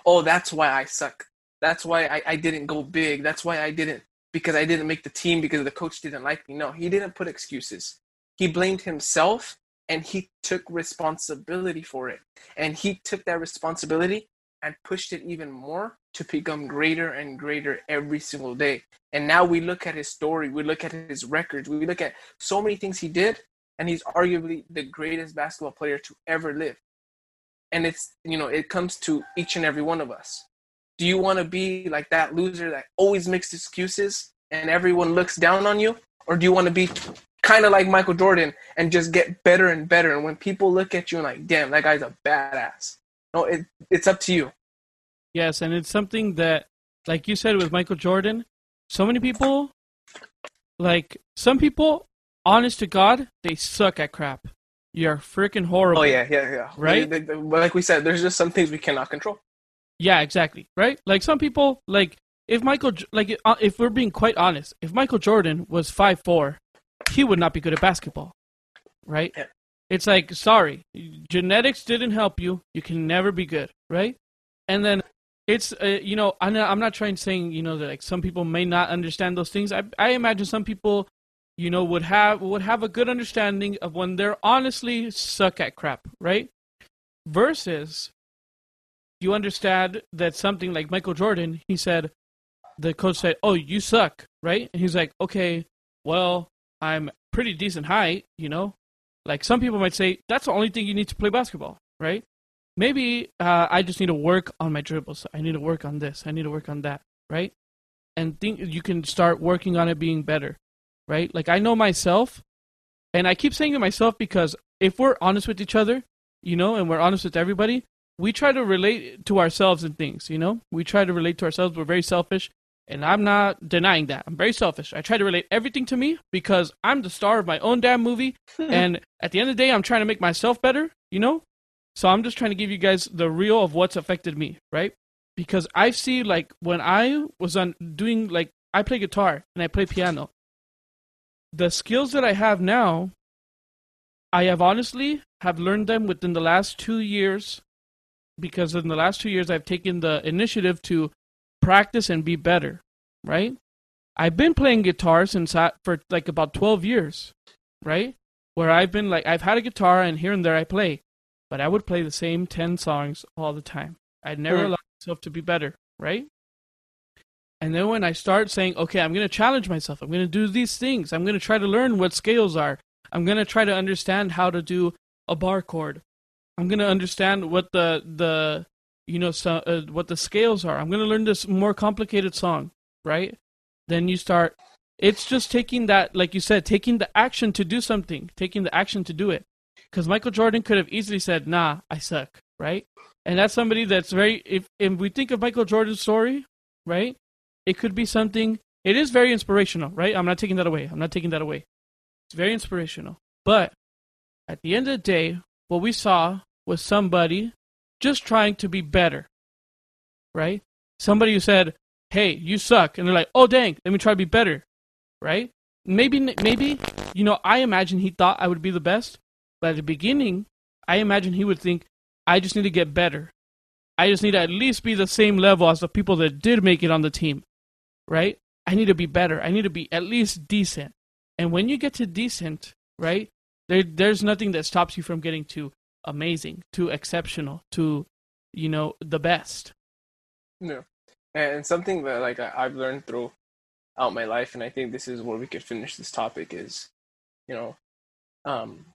oh, that's why I suck. That's why I, I didn't go big. That's why I didn't, because I didn't make the team because the coach didn't like me. No, he didn't put excuses. He blamed himself and he took responsibility for it. And he took that responsibility and pushed it even more to become greater and greater every single day. And now we look at his story, we look at his records, we look at so many things he did, and he's arguably the greatest basketball player to ever live. And it's, you know, it comes to each and every one of us. Do you want to be like that loser that always makes excuses and everyone looks down on you? Or do you want to be kind of like Michael Jordan and just get better and better? And when people look at you and like, damn, that guy's a badass. No, it, it's up to you. Yes, and it's something that, like you said with Michael Jordan, so many people, like some people, honest to God, they suck at crap. You're freaking horrible. Oh yeah, yeah, yeah. Right? They- they- But like we said, there's just some things we cannot control. Yeah, exactly. Right? Like some people, like if Michael, like uh, if we're being quite honest, if Michael Jordan was five four, he would not be good at basketball. Right? Yeah. It's like sorry, genetics didn't help you. You can never be good. Right? And then it's uh, you know I'm not, I'm not trying to saying you know that like some people may not understand those things. I I imagine some people you know would have would have a good understanding of when they're honestly suck at crap. Right? Versus you understand that something like Michael Jordan, he said, the coach said, "Oh, you suck," right? And he's like, "Okay, well, I'm pretty decent height, you know." Like some people might say, that's the only thing you need to play basketball, right? Maybe uh, I just need to work on my dribbles. I need to work on this. I need to work on that, right? And think you can start working on it being better, right? Like I know myself, and I keep saying to myself because if we're honest with each other, you know, and we're honest with everybody, we try to relate to ourselves and things, you know? We try to relate to ourselves. We're very selfish, and I'm not denying that. I'm very selfish. I try to relate everything to me because I'm the star of my own damn movie, [laughs] and at the end of the day, I'm trying to make myself better, you know? So I'm just trying to give you guys the real of what's affected me, right? Because I see like when I was on doing like I play guitar and I play piano. The skills that I have now, I have honestly have learned them within the last 2 years because in the last 2 years I've taken the initiative to practice and be better, right? I've been playing guitar since I, for like about 12 years, right? Where I've been like I've had a guitar and here and there I play, but I would play the same 10 songs all the time. I'd never Hmm. allow myself to be better, right? And then when I start saying, okay, I'm going to challenge myself. I'm going to do these things. I'm going to try to learn what scales are. I'm going to try to understand how to do a bar chord. I'm going to understand what the the you know so, uh, what the scales are. I'm going to learn this more complicated song, right? Then you start it's just taking that like you said, taking the action to do something, taking the action to do it. Cuz Michael Jordan could have easily said, "Nah, I suck," right? And that's somebody that's very if if we think of Michael Jordan's story, right? It could be something it is very inspirational, right? I'm not taking that away. I'm not taking that away. It's very inspirational. But at the end of the day, what we saw was somebody just trying to be better. Right? Somebody who said, "Hey, you suck." And they're like, "Oh, dang, let me try to be better." Right? Maybe maybe you know, I imagine he thought I would be the best, but at the beginning, I imagine he would think, "I just need to get better. I just need to at least be the same level as the people that did make it on the team." Right? I need to be better. I need to be at least decent. And when you get to decent, right? There, there's nothing that stops you from getting to amazing, to exceptional, to, you know, the best. Yeah. And something that like I've learned throughout my life, and I think this is where we could finish this topic is, you know, um,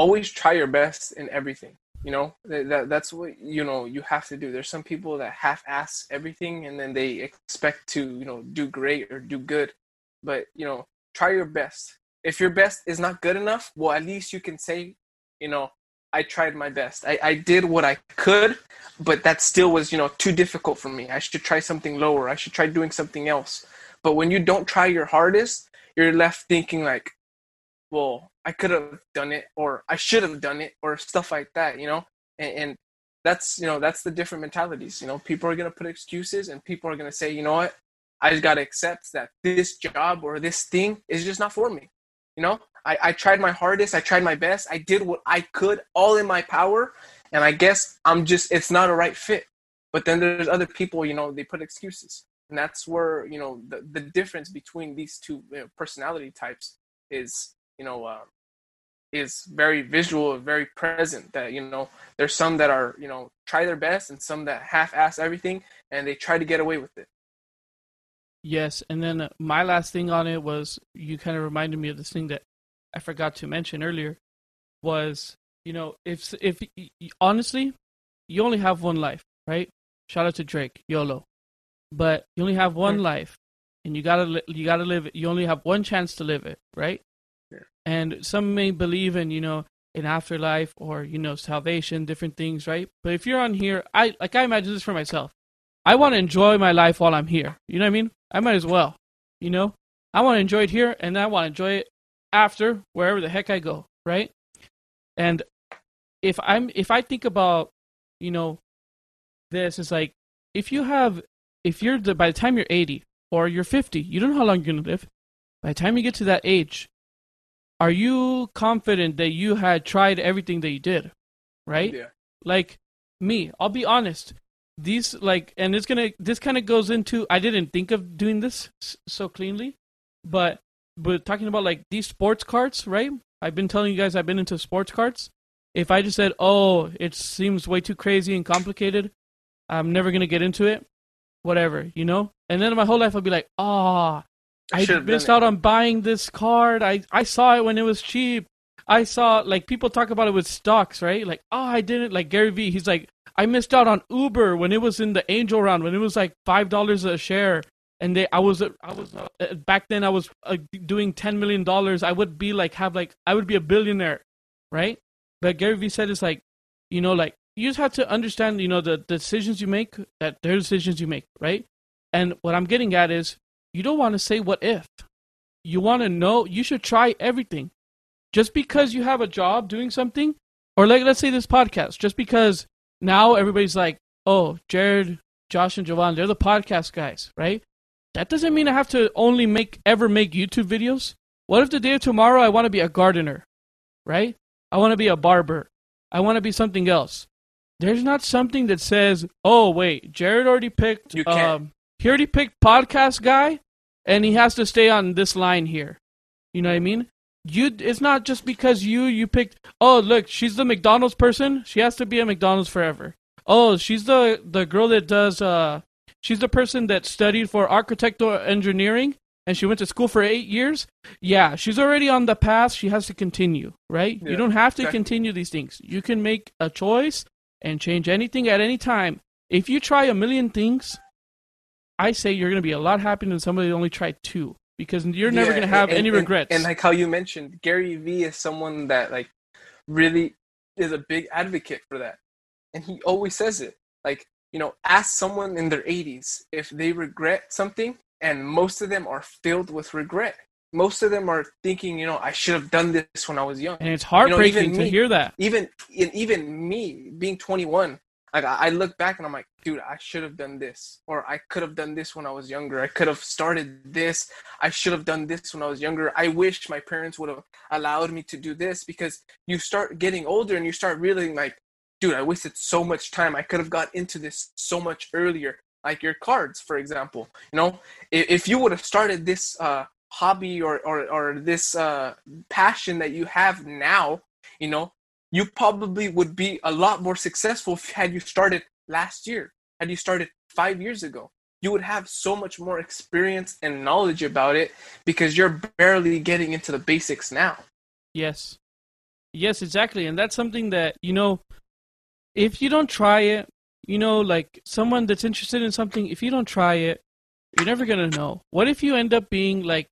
always try your best in everything. You know, that, that that's what you know you have to do. There's some people that half-ass everything, and then they expect to you know do great or do good, but you know, try your best. If your best is not good enough, well, at least you can say, you know, I tried my best. I, I did what I could, but that still was, you know, too difficult for me. I should try something lower. I should try doing something else. But when you don't try your hardest, you're left thinking like, well, I could have done it or I should have done it or stuff like that, you know? And, and that's, you know, that's the different mentalities. You know, people are going to put excuses and people are going to say, you know what? I just got to accept that this job or this thing is just not for me. You know, I, I tried my hardest. I tried my best. I did what I could, all in my power. And I guess I'm just, it's not a right fit. But then there's other people, you know, they put excuses. And that's where, you know, the, the difference between these two you know, personality types is, you know, uh, is very visual, very present. That you know, there's some that are you know try their best, and some that half-ass everything, and they try to get away with it. Yes, and then uh, my last thing on it was you kind of reminded me of this thing that I forgot to mention earlier was you know if if honestly you only have one life, right? Shout out to Drake, YOLO. But you only have one Yeah. life, and you gotta you gotta live it. You only have one chance to live it, right? And some may believe in you know an afterlife or you know salvation, different things, right? But if you're on here, I like I imagine this for myself. I want to enjoy my life while I'm here. You know what I mean? I might as well. You know, I want to enjoy it here, and I want to enjoy it after wherever the heck I go, right? And if I'm if I think about, you know, this is like if you have if you're the by the time you're 80 or you're 50, you don't know how long you're gonna live. By the time you get to that age, are you confident that you had tried everything that you did, right? Yeah. like me i'll be honest these like and it's gonna this kind of goes into i didn't think of doing this so cleanly but but talking about like these sports cards right i've been telling you guys i've been into sports cards if i just said oh it seems way too crazy and complicated i'm never gonna get into it whatever you know and then my whole life i'll be like ah I missed out on buying this card. I, I saw it when it was cheap. I saw like people talk about it with stocks, right? Like, oh, I didn't like Gary Vee. He's like, I missed out on Uber when it was in the angel round when it was like five dollars a share, and they I was I was uh, back then I was uh, doing ten million dollars. I would be like have like I would be a billionaire, right? But Gary Vee said it's like, you know, like you just have to understand, you know, the, the decisions you make that they're decisions you make, right? And what I'm getting at is you don't want to say what if. You want to know, you should try everything. Just because you have a job doing something, or like let's say this podcast, just because now everybody's like, oh, Jered, Josh, and Jhovan, they're the podcast guys, right? That doesn't mean I have to only make ever make YouTube videos. What if the day of tomorrow I want to be a gardener, right? I want to be a barber. I want to be something else. There's not something that says, oh wait, Jered already picked. You can't. Um, he already picked podcast guy, and he has to stay on this line here. You know what I mean? You, it's not just because you you picked. Oh, look, she's the McDonald's person. She has to be a McDonald's forever. Oh, she's the the girl that does. Uh, she's the person that studied for architectural engineering, and she went to school for eight years. Yeah, she's already on the path. She has to continue, right? you don't have to exactly. continue these things. You can make a choice and change anything at any time. If you try a million things, I say you're going to be a lot happier than somebody that only tried two because you're never Yeah, going to have and- any regrets. And like how you mentioned, Gary Vee is someone that like really is a big advocate for that, and he always says it. Like you know, ask someone in their 80s if they regret something, and most of them are filled with regret. Most of them are thinking, you know, I should have done this when I was young. and it's heartbreaking even to me- hear that. even even me being 21 like I look back and I'm like, dude, I should have done this, or I could have done this when I was younger. I could have started this. I should have done this when I was younger. I wish my parents would have allowed me to do this because you start getting older and you start realizing like, dude, I wasted so much time. I could have got into this so much earlier. Like your cards, for example. You know, if, if you would have started this uh, hobby or or or this uh, passion that you have now, you know, you probably would be a lot more successful had you started last year had you started five years ago you would have so much more experience and knowledge about it because you're barely getting into the basics now Yes. Yes, exactly. And that's something that, you know, if you don't try it, you know, like someone that's interested in something, if you don't try it, you're never going to know. What if you end up being like,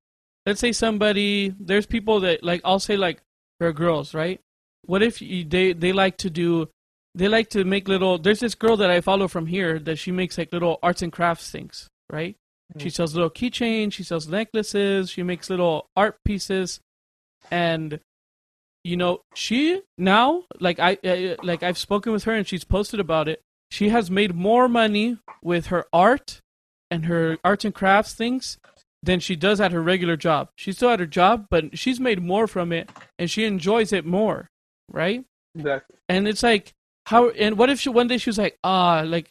let's say somebody, there's people that, like, I'll say, like, for girls, right? What if you, they, they like to do, they like to make little, there's this girl that I follow from here that she makes like little arts and crafts things, right? Mm-hmm. She sells little keychains, she sells necklaces, she makes little art pieces, and you know she now like I, I like I've spoken with her and she's posted about it. She has made more money with her art and her arts and crafts things than she does at her regular job. She's still at her job, but she's made more from it and she enjoys it more, right? exactly and it's like how and what if she one day she was like ah like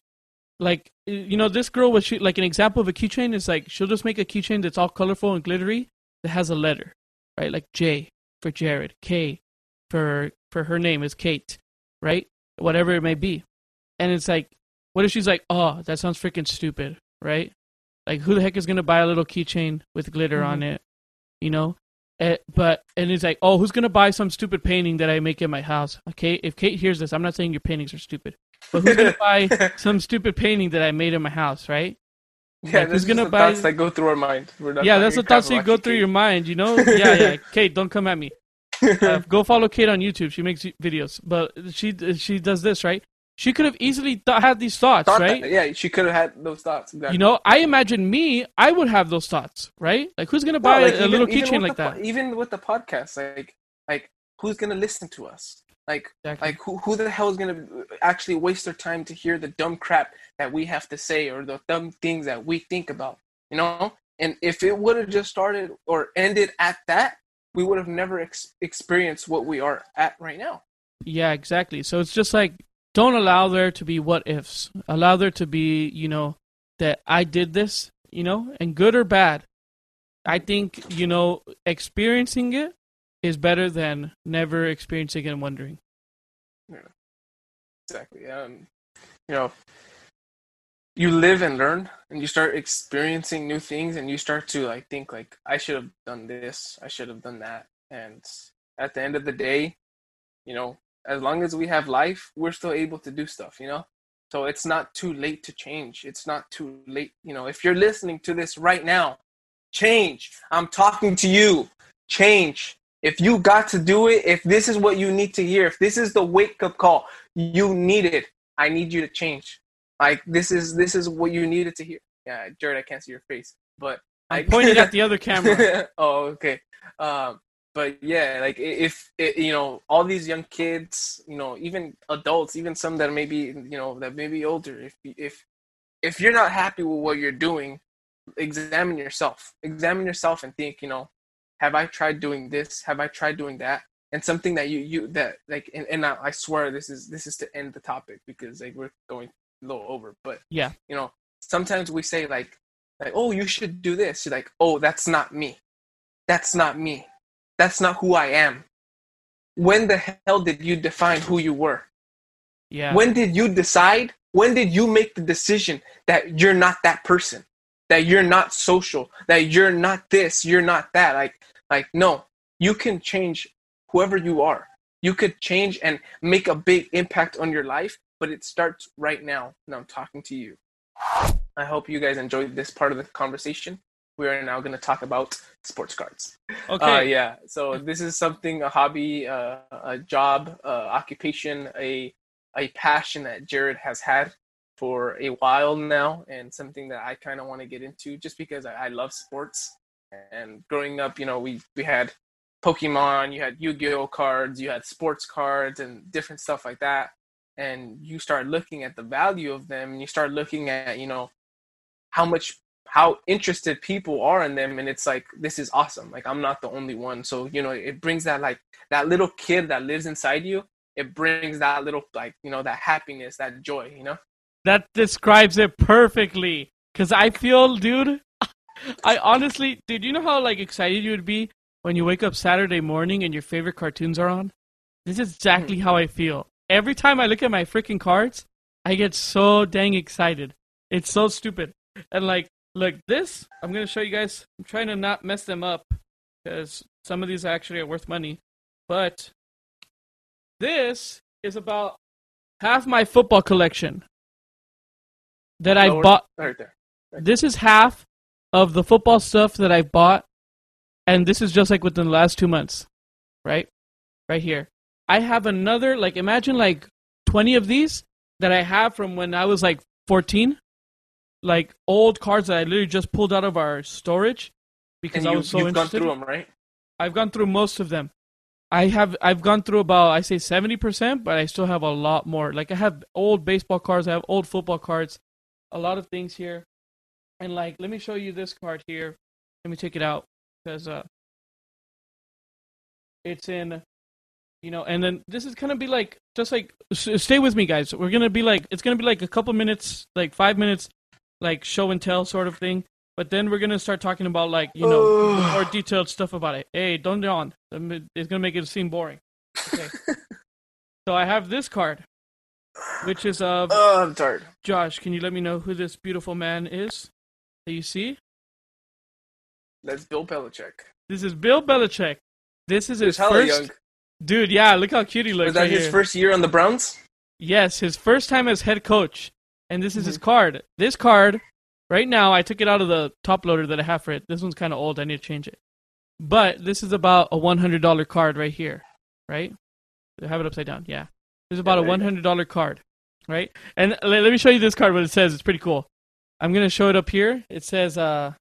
like you know this girl was she like an example of a keychain is like she'll just make a keychain that's all colorful and glittery that has a letter right like j for jered k for for her name is Kate, right? Whatever it may be, and it's like, what if she's like, oh, that sounds freaking stupid, right? Like, who the heck is gonna buy a little keychain with glitter on it, you know? Eh, but and it's like, oh, who's gonna buy some stupid painting that I make in my house? Okay, if Kate hears this, I'm not saying your paintings are stupid, but who's gonna [laughs] buy some stupid painting that I made in my house, right? Yeah, Like, who's gonna buy- thoughts that go through our mind. We're not yeah, that's the thoughts that go through you, your mind, you know? [laughs] Yeah, yeah. Kate, don't come at me. [laughs] Uh, go follow Kate on YouTube. She makes videos, but she she does this right. She could have easily th- had these thoughts, Thought right? that- yeah, she could have had those thoughts. Exactly. You know, I imagine me, I would have those thoughts, right? Like, who's gonna No, buy like, a even- little keychain like po- that? Even with the podcast, like, like who's gonna listen to us? Like, Exactly. like who who the hell is gonna uh, actually waste their time to hear the dumb crap that we have to say or the dumb things that we think about? You know. And if it would have just started or ended at that, we would have never ex- experienced what we are at right now. Yeah, exactly. So it's just like don't allow there to be what ifs. Allow there to be, you know, that I did this, you know, and good or bad. I think, you know, experiencing it is better than never experiencing and wondering. Yeah. Exactly. Um, you know, you live and learn, and you start experiencing new things, and you start to like think like, I should have done this, I should have done that, and at the end of the day, you know, as long as we have life, we're still able to do stuff. You know, so it's not too late to change. It's not too late. You know, if you're listening to this right now, change. I'm talking to you. Change. If you got to do it, if this is what you need to hear, if this is the wake up call, you need it. I need you to change. Like this is this is what you needed to hear. Yeah, Jered, I can't see your face, but I'm I pointing at the [laughs] other camera. oh, okay. Um, but yeah, like if it, you know all these young kids, you know, even adults, even some that may be you know that may be older. If if if you're not happy with what you're doing, examine yourself. Examine yourself and think, you know, have I tried doing this? Have I tried doing that? And something that you you that like and, and I, I swear this is this is to end the topic because like we're going a little over, but Yeah. you know, sometimes we say like like oh you should do this. You're like oh that's not me, that's not me, that's not who I am. When the hell did you define who you were? Yeah. When did you decide? When did you make the decision that you're not that person? That you're not social, that you're not this, you're not that. Like like no, you can change whoever you are. You could change and make a big impact on your life, but it starts right now. And I'm talking to you. I hope you guys enjoyed this part of the conversation. We are now going to talk about sports cards. okay. Uh, yeah. So this is something a hobby, uh, a job, uh, occupation, a a passion that Jered has had for a while now, and something that I kind of want to get into just because I, I love sports. And growing up, you know, we we had Pokemon, you had Yu-Gi-Oh cards, you had sports cards, and different stuff like that. And you start looking at the value of them, and you start looking at you know how much how interested people are in them and it's like this is awesome like i'm not the only one so you know it brings that like that little kid that lives inside you it brings that little like you know that happiness that joy you know That describes it perfectly. Cause I feel, dude, I honestly, dude, you know how like excited you would be when you wake up Saturday morning and your favorite cartoons are on? This is exactly hmm. how I feel. Every time I look at my freaking cards, I get so dang excited. It's so stupid. And like, look, this, I'm gonna show you guys. I'm trying to not mess them up because some of these actually are worth money. But this is about half my football collection that I Lower- bought. right there This is half of the football stuff that I bought, and this is just like within the last two months, right? Right here. I have another, like, imagine like 20 of these that I have from when I was like 14, like old cards that I literally just pulled out of our storage because and I was so you've gone through them right I've gone through most of them. I have I've gone through about I say seventy percent, but I still have a lot more. Like I have old baseball cards, I have old football cards, a lot of things here, and like let me show you this card here. Let me take it out because uh, it's in, you know, and then this is gonna be like just like s- stay with me, guys. We're gonna be like it's gonna be like a couple minutes, like five minutes, like show and tell sort of thing. But then we're gonna start talking about like you know more detailed stuff about it. Hey, don't yawn. It's gonna make it seem boring. [laughs] So I have this card, which is of Oh, I'm tired. Josh. Can you let me know who this beautiful man is that you see? That's Bill Belichick. This is Bill Belichick. This is his first. young. Dude, yeah, look how cute he looks. Was that right his here. first year on the Browns? Yes, his first time as head coach. And this is Mm-hmm. his card. This card, right now, I took it out of the top loader that I have for it. This one's kind of old. I need to change it. But this is about a $100 card right here, right? I have it upside down. Yeah. This is about Yeah, a $100 card, right? And let, let me show you this card, what it says. It's pretty cool. I'm going to show it up here. It says, uh,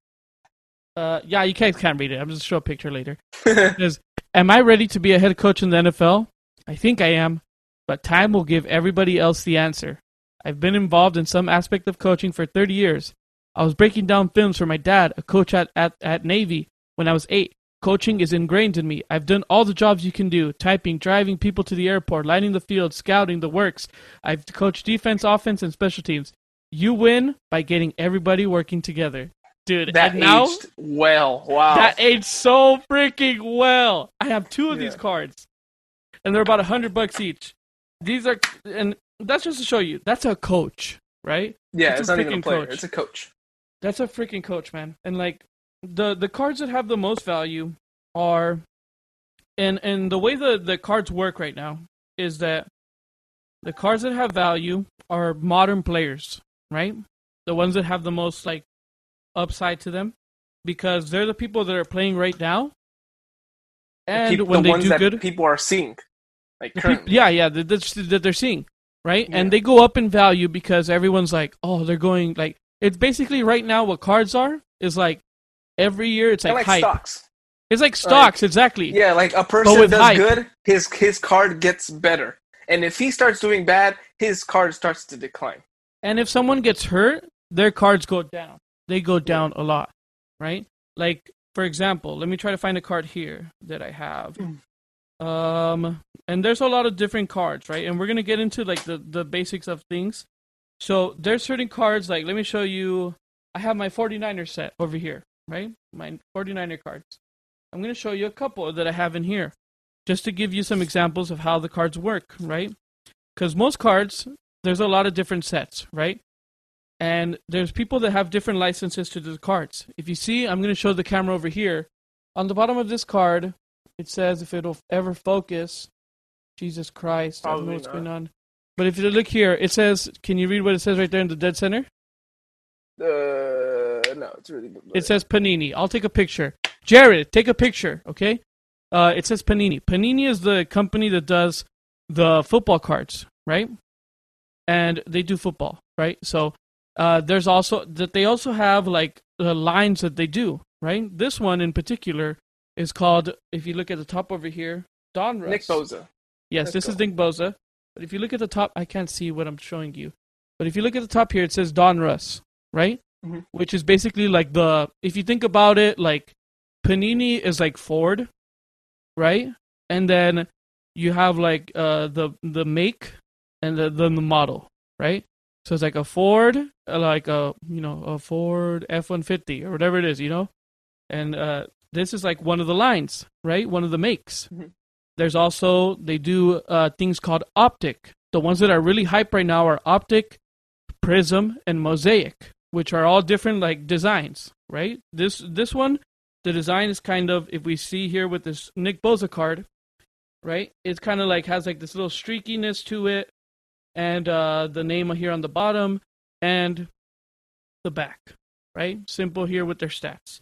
uh, yeah, you guys can't read it. I'm just show a picture later. [laughs] It says, Am I ready to be a head coach in the NFL? I think I am, but time will give everybody else the answer. I've been involved in some aspect of coaching for 30 years. I was breaking down films for my dad, a coach at, at, at Navy, when I was eight. Coaching is ingrained in me. I've done all the jobs you can do typing, driving people to the airport, lining the field, scouting, the works. I've coached defense, offense, and special teams. You win by getting everybody working together. Dude, that and now, aged well. Wow. that aged so freaking well. I have two of these cards, and they're about a hundred bucks each. These are, and that's just to show you that's a coach, right? yeah, it's not even a freaking player. coach. It's a coach. That's a freaking coach, man. And like the the cards that have the most value are, and and the way the the cards work right now is that the cards that have value are modern players, right? The ones that have the most like upside to them, because they're the people that are playing right now. The And when the they ones do that good, people are seeing, like the peop- yeah, yeah, that, that's, that they're seeing, right? Yeah. And they go up in value because everyone's like, oh, they're going like it's basically right now what cards are is like every year it's like, like hype. stocks. It's like stocks, exactly. Yeah, like a person does hype. good, his his card gets better, and if he starts doing bad, his card starts to decline. And if someone gets hurt, their cards go down. They go down a lot, right? Like for example, let me try to find a card here that I have. Hmm. Um, and there's a lot of different cards, right? And we're gonna get into like the the basics of things. So there's certain cards like let me show you. I have my 49er set over here, right? My 49er cards. I'm gonna show you a couple that I have in here, just to give you some examples of how the cards work, right? Because most cards, there's a lot of different sets, right? And there's people that have different licenses to the cards. If you see, I'm to show the camera over here. On the bottom of this card, it says if it'll ever focus. Jesus Christ, I don't know what's not. going on. But if you look here, it says, can you read what it says right there in the dead center? Uh, no, it's really. good. It says Panini. I'll take a picture. Jered, take a picture, okay? Uh, it says Panini. Panini is the company that does the football cards, right? And they do football, right? So uh, there's also that they also have like the lines that they do, right? This one in particular is called. If you look at the top over here, Donruss. Nick Bosa. Yes, Let's this is go. Nick Bosa. But if you look at the top, I can't see what I'm showing you. But if you look at the top here, it says Donruss, right? Mhm. Which is basically like the. If you think about it, like Panini is like Ford, right? And then you have like uh the the make and the, then the model, right? So it's like a Ford, uh, like a you know a Ford F one fifty or whatever it is, you know. And uh, this is like one of the lines, right? One of the makes. Mhm. There's also they do uh, things called optic. The ones that are really hype right now are optic, Prizm, and mosaic, which are all different like designs, right? This this one, the design is kind of if we see here with this Nick Bosa card, right? It's kind of like has like this little streakiness to it, and uh, the name here on the bottom, and the back, right? Simple here with their stats.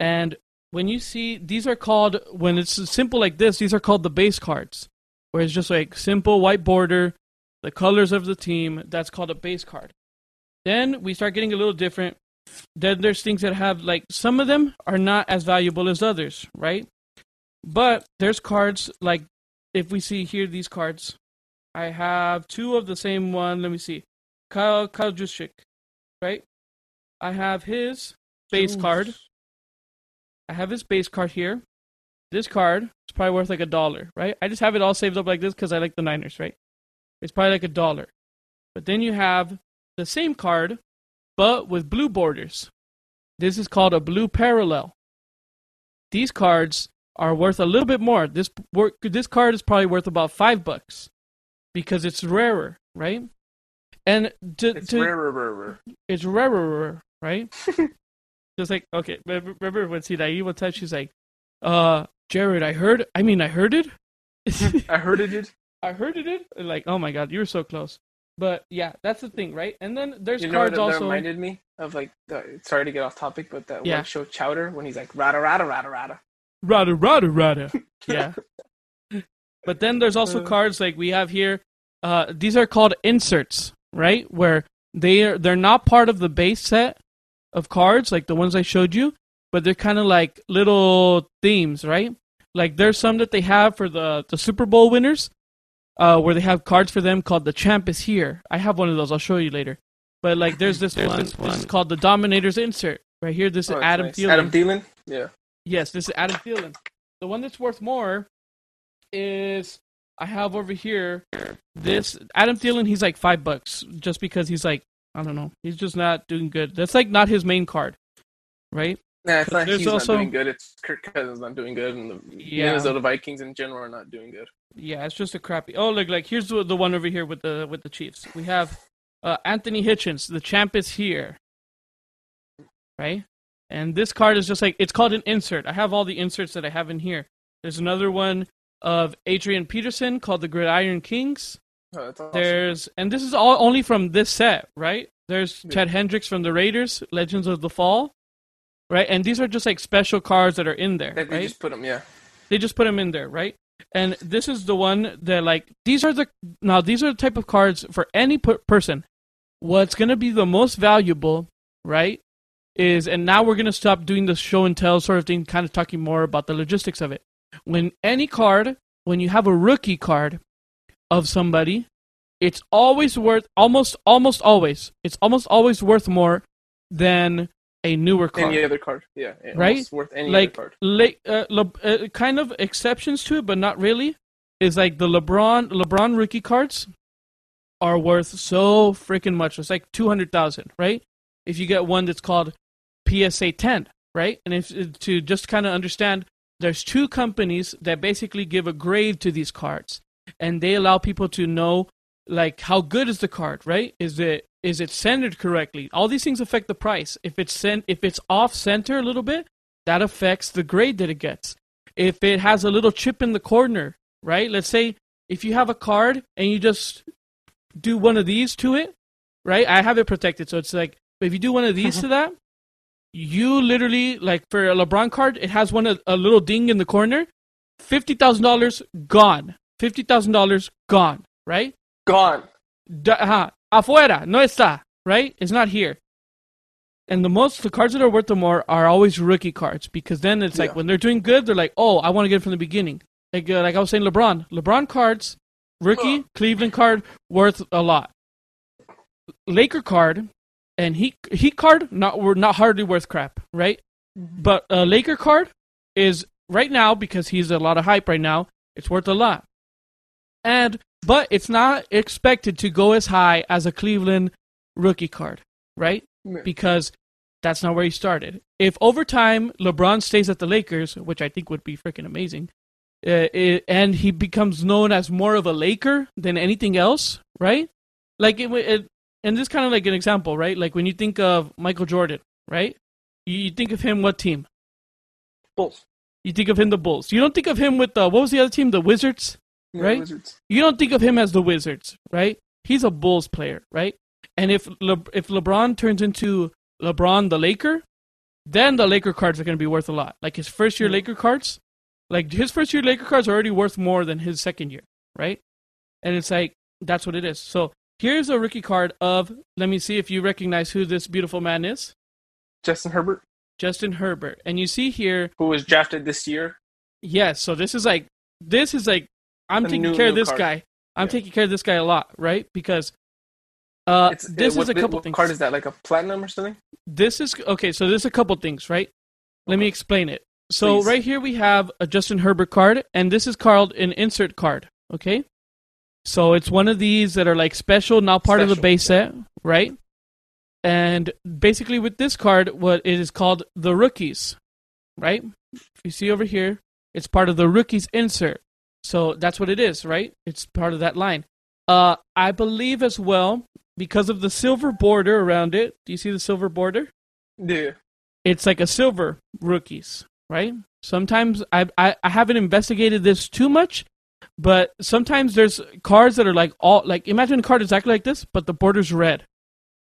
And when you see these are called when it's simple like this, these are called the base cards, where it's just like simple white border, the colors of the team. That's called a base card. Then we start getting a little different. Then there's things that have like some of them are not as valuable as others, right? But there's cards like if we see here these cards, I have two of the same one. Let me see, Kyle Kyle Juszczyk, right? I have his base card. I have his base card here. This card is probably worth like a dollar, right? I just have it all saved up like this because I like the Niners, right? It's probably like a dollar. But then you have the same card, but with blue borders. This is called a blue parallel. These cards are worth a little bit more. This wor- this card is probably worth about five bucks because it's rarer, right? And to, It's to, rarer. it's rarer, right? [laughs] Just like okay, remember, remember when Sidai one time she's like, "Uh, Jered, I heard. I mean, I heard it. [laughs] I heard it. I heard it. Like, oh my god, you were so close." But yeah, that's the thing, right? And then there's You know cards that, that also. reminded me of? Like, the, sorry to get off topic, but that Yeah. one show Chowder when he's like rada rada rada rada. Rada rada rada. [laughs] yeah. But then there's also Uh. cards like we have here. Uh, these are called inserts, right? Where they are they're not part of the base set of cards like the ones I showed you, but they're kind of like little themes, right? Like there's some that they have for the the Super Bowl winners, uh, where they have cards for them called the Champ is here. I have one of those. I'll show you later. But like there's this [laughs] one. This is called the Dominator's insert right here. This Oh, is it's Adam nice. Thielen. Adam Thielen. Yeah. Yes, this is Adam Thielen. The one that's worth more is I have over here this Adam Thielen. He's like five bucks just because he's like I don't know. He's just not doing good. That's like not his main card, right? Nah, it's not. He's also- not doing good. It's Kirk Cousins not doing good, and the Yeah. Minnesota Vikings in general are not doing good. Yeah, it's just a crappy. Oh, look, like here's the, the one over here with the with the Chiefs. We have uh, Anthony Hitchens. The champ is here, right? And this card is just like it's called an insert. I have all the inserts that I have in here. There's another one of Adrian Peterson called the Gridiron Kings. Oh, awesome. There's and this is all only from this set, right? There's Yeah. Ted Hendricks from the Raiders, Legends of the Fall, right? And these are just like special cards that are in there, they right? just put him. Yeah. They just put them in there, right? And this is the one that like these are the now these are the type of cards for any per- person. What's gonna be the most valuable, right? Is and now we're gonna stop doing the show and tell sort of thing, kind of talking more about the logistics of it. When any card, when you have a rookie card of somebody, it's always worth almost almost always it's almost always worth more than a newer card Any other card. Yeah. Right? Worth any like other card. Le- uh, Le- uh, kind of exceptions to it, but not really. Is like the LeBron LeBron rookie cards are worth so freaking much. It's like two hundred thousand, right? If you get one that's called PSA ten, right? And if to just kind of understand, there's two companies that basically give a grade to these cards, and they allow people to know like how good is the card, right? Is it is it centered correctly? All these things affect the price. If it's sent if it's off center a little bit, that affects the grade that it gets. If it has a little chip in the corner, right? Let's say if you have a card and you just do one of these to it, right? I have it protected, so it's like, if you do one of these mm-hmm. to that, you literally like for a LeBron card, it has one a, a little ding in the corner, fifty thousand dollars gone, fifty thousand dollars gone, right? Gone. Da, afuera, no está, right? It's not here. And the most, the cards that are worth the more are always rookie cards because then it's like when they're doing good, they're like, oh, I want to get it from the beginning. Like, uh, like I was saying, LeBron, LeBron cards, rookie. Cleveland card, worth a lot. Laker card and Heat Heat card, not were not hardly worth crap, right? But uh, Laker card is right now because he's a lot of hype right now. It's worth a lot, and but it's not expected to go as high as a Cleveland rookie card, right? Because that's not where he started. If over time LeBron stays at the Lakers, which I think would be freaking amazing, uh, it, and he becomes known as more of a Laker than anything else, right? Like it, it and this kind of like an example, right? Like when you think of Michael Jordan, right? You, you think of him what team? Bulls. You think of him the Bulls. You don't think of him with the what was the other team? The Wizards. Yeah, Right? Wizards. You don't think of him as the Wizards, right? He's a Bulls player, right? And if Le- if LeBron turns into LeBron the Laker, then the Laker cards are going to be worth a lot. Like his first year. Laker cards, like his first year Laker cards are already worth more than his second year, right? And it's like that's what it is. So here's a rookie card of. Let me see if you recognize who this beautiful man is. Justin Herbert, Justin Herbert. And you see here, who was drafted this year. yes, so this is like this is like I'm taking new- care of this card. guy. I'm Yeah. taking care of this guy a lot, right? Because uh It's, this uh, is a couple what things. card is that? Like a platinum or something? This is okay, so there's a couple things, right? Let me explain it. So Please. right here we have a Justin Herbert card, and this is called an insert card. Okay, so it's one of these that are like special, not part of the Special, base set, right? And basically, with this card, what it is called the rookies, right? If you see over here, It's part of the rookies insert. So that's what it is, right? It's part of that line. Uh, I believe as well because of the silver border around it. Do you see the silver border? Yeah. It's like a silver rookies, right? Sometimes I I, I haven't investigated this too much, but sometimes there's cards that are like all like imagine a card exactly like this, but the border's red.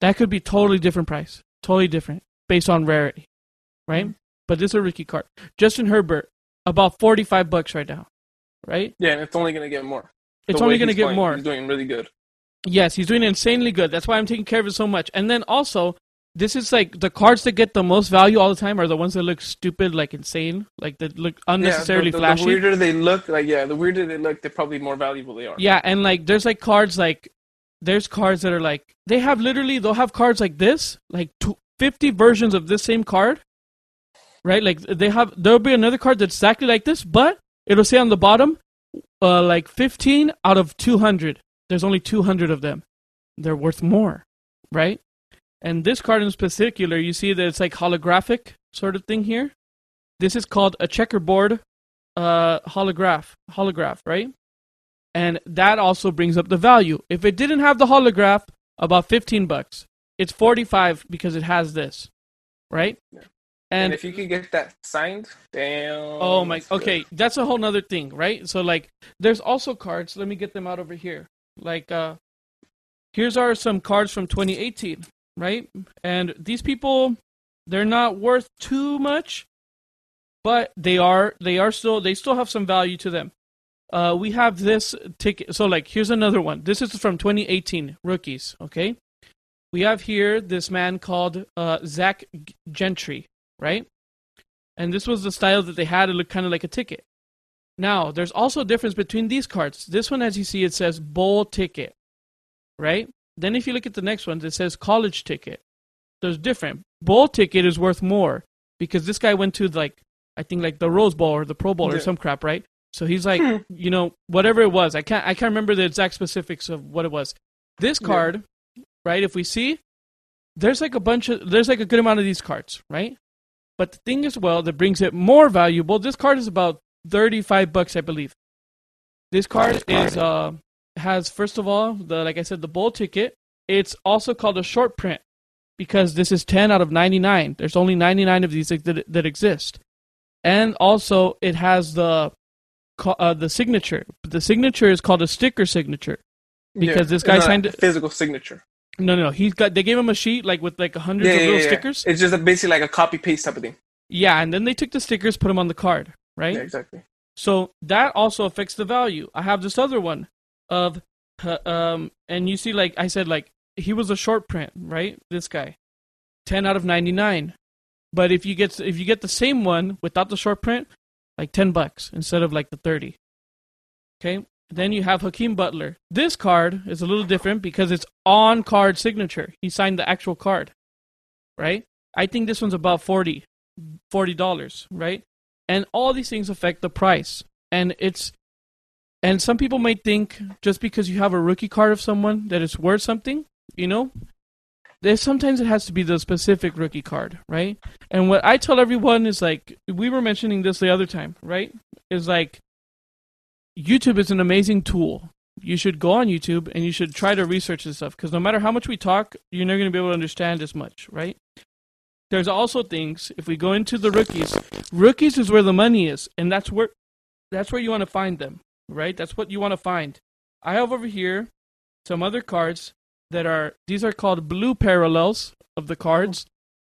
That could be totally different price, totally different based on rarity, right? But this is a rookie card. Justin Herbert, about forty five bucks right now, right? Yeah, and it's only gonna get more. It's only going to get playing, more. He's doing really good. Yes, he's doing insanely good. That's why I'm taking care of it so much. And then also, this is like the cards that get the most value all the time are the ones that look stupid, like insane, like that look unnecessarily yeah, the, the, flashy. The weirder they look, like yeah, the weirder they look, the probably more valuable they are. Yeah, and like there's like cards like there's cards that are like they have literally they'll have cards like this, like tw 50 versions of this same card. Right? Like they have there'll be another card that's exactly like this, but it'll say on the bottom uh like 15 out of 200. There's only 200 of them. They're worth more, right? And this card in particular, you see that it's like holographic sort of thing here. This is called a checkerboard uh holograph, holograph, right? and that also brings up the value. If it didn't have the holograph, about 15 bucks. It's 45 because it has this, right? And, And, if you could get that signed, damn. oh my, good. okay, that's a whole nother thing, right? So like, there's also cards. Let me get them out over here. Like, uh, here's are some cards from 2018, right? And these people, they're not worth too much, but they are. They are still. They still have some value to them. Uh, we have this ticket. So, like, here's another one. This is from 2018 rookies. Okay, we have here this man called uh, Zach Gentry, right? And this was the style that they had. It looked kind of like a ticket. Now, there's also a difference between these cards. This one, as you see, it says bowl ticket, right? Then, if you look at the next one, it says college ticket. There's different. Bowl ticket is worth more because this guy went to like I think like the Rose Bowl or the Pro Bowl or some crap, right? So he's like, hmm. you know, whatever it was. I can't I can't remember the exact specifics of what it was. This Yeah. card, right? If we see, there's like a bunch of there's like a good amount of these cards, right? But the thing as well that brings it more valuable, this card is about 35 bucks, I believe. This card is uh has first of all the like I said the bowl ticket. It's also called a short print because this is 10 out of 99. There's only 99 of these that, that exist. And also it has the uh, the signature. The signature is called a sticker signature. because this guy a signed it- physical signature. No, no, he's got. They gave him a sheet like with like hundreds Yeah, of yeah, little yeah. stickers. It's just a, basically like a copy paste type of thing. Yeah, and then they took the stickers, put them on the card, right? Yeah, exactly. So that also affects the value. I have this other one of, uh, um, and you see, like I said, like he was a short print, right? This guy, ten out of ninety nine. But if you get if you get the same one without the short print, like ten bucks instead of like the thirty. Okay. Then you have Hakeem Butler. This card is a little different because it's on card signature. He signed the actual card, right? I think this one's about 40 dollars, right? And all these things affect the price. And it's and some people may think just because you have a rookie card of someone that it's worth something, you know? There's sometimes it has to be the specific rookie card, right? And what I tell everyone is like we were mentioning this the other time, right? Is like YouTube is an amazing tool. You should go on YouTube and you should try to research this stuff because no matter how much we talk, you're never going to be able to understand as much, right? There's also things if we go into the rookies, rookies is where the money is, and that's where that's where you want to find them, right? That's what you want to find. I have over here some other cards that are these are called blue parallels of the cards,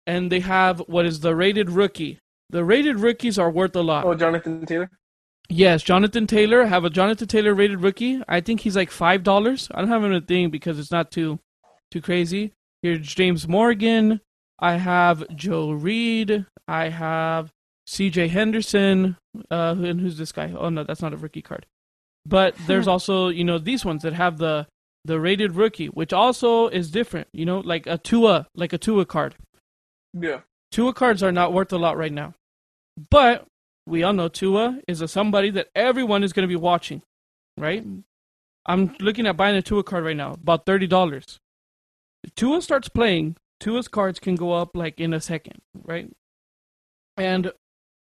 and they have what is the rated rookie. The rated rookies are worth a lot. Oh, Jonathan Taylor. Yes, Jonathan Taylor. I have a Jonathan Taylor rated rookie. I think he's like five dollars. I don't have him a thing because it's not too too crazy. Here's James Morgan. I have Joe Reed. I have C.J. Henderson. Uh, and who's this guy? Oh no, that's not a rookie card. But [laughs] there's also you know these ones that have the the rated rookie, which also is different. You know, like a Tua, like a Tua card. Yeah. Tua cards are not worth a lot right now. But we all know Tua is a somebody that everyone is going to be watching, right? I'm looking at buying a Tua card right now, about thirty dollars. Tua starts playing, Tua's cards can go up like in a second, right? And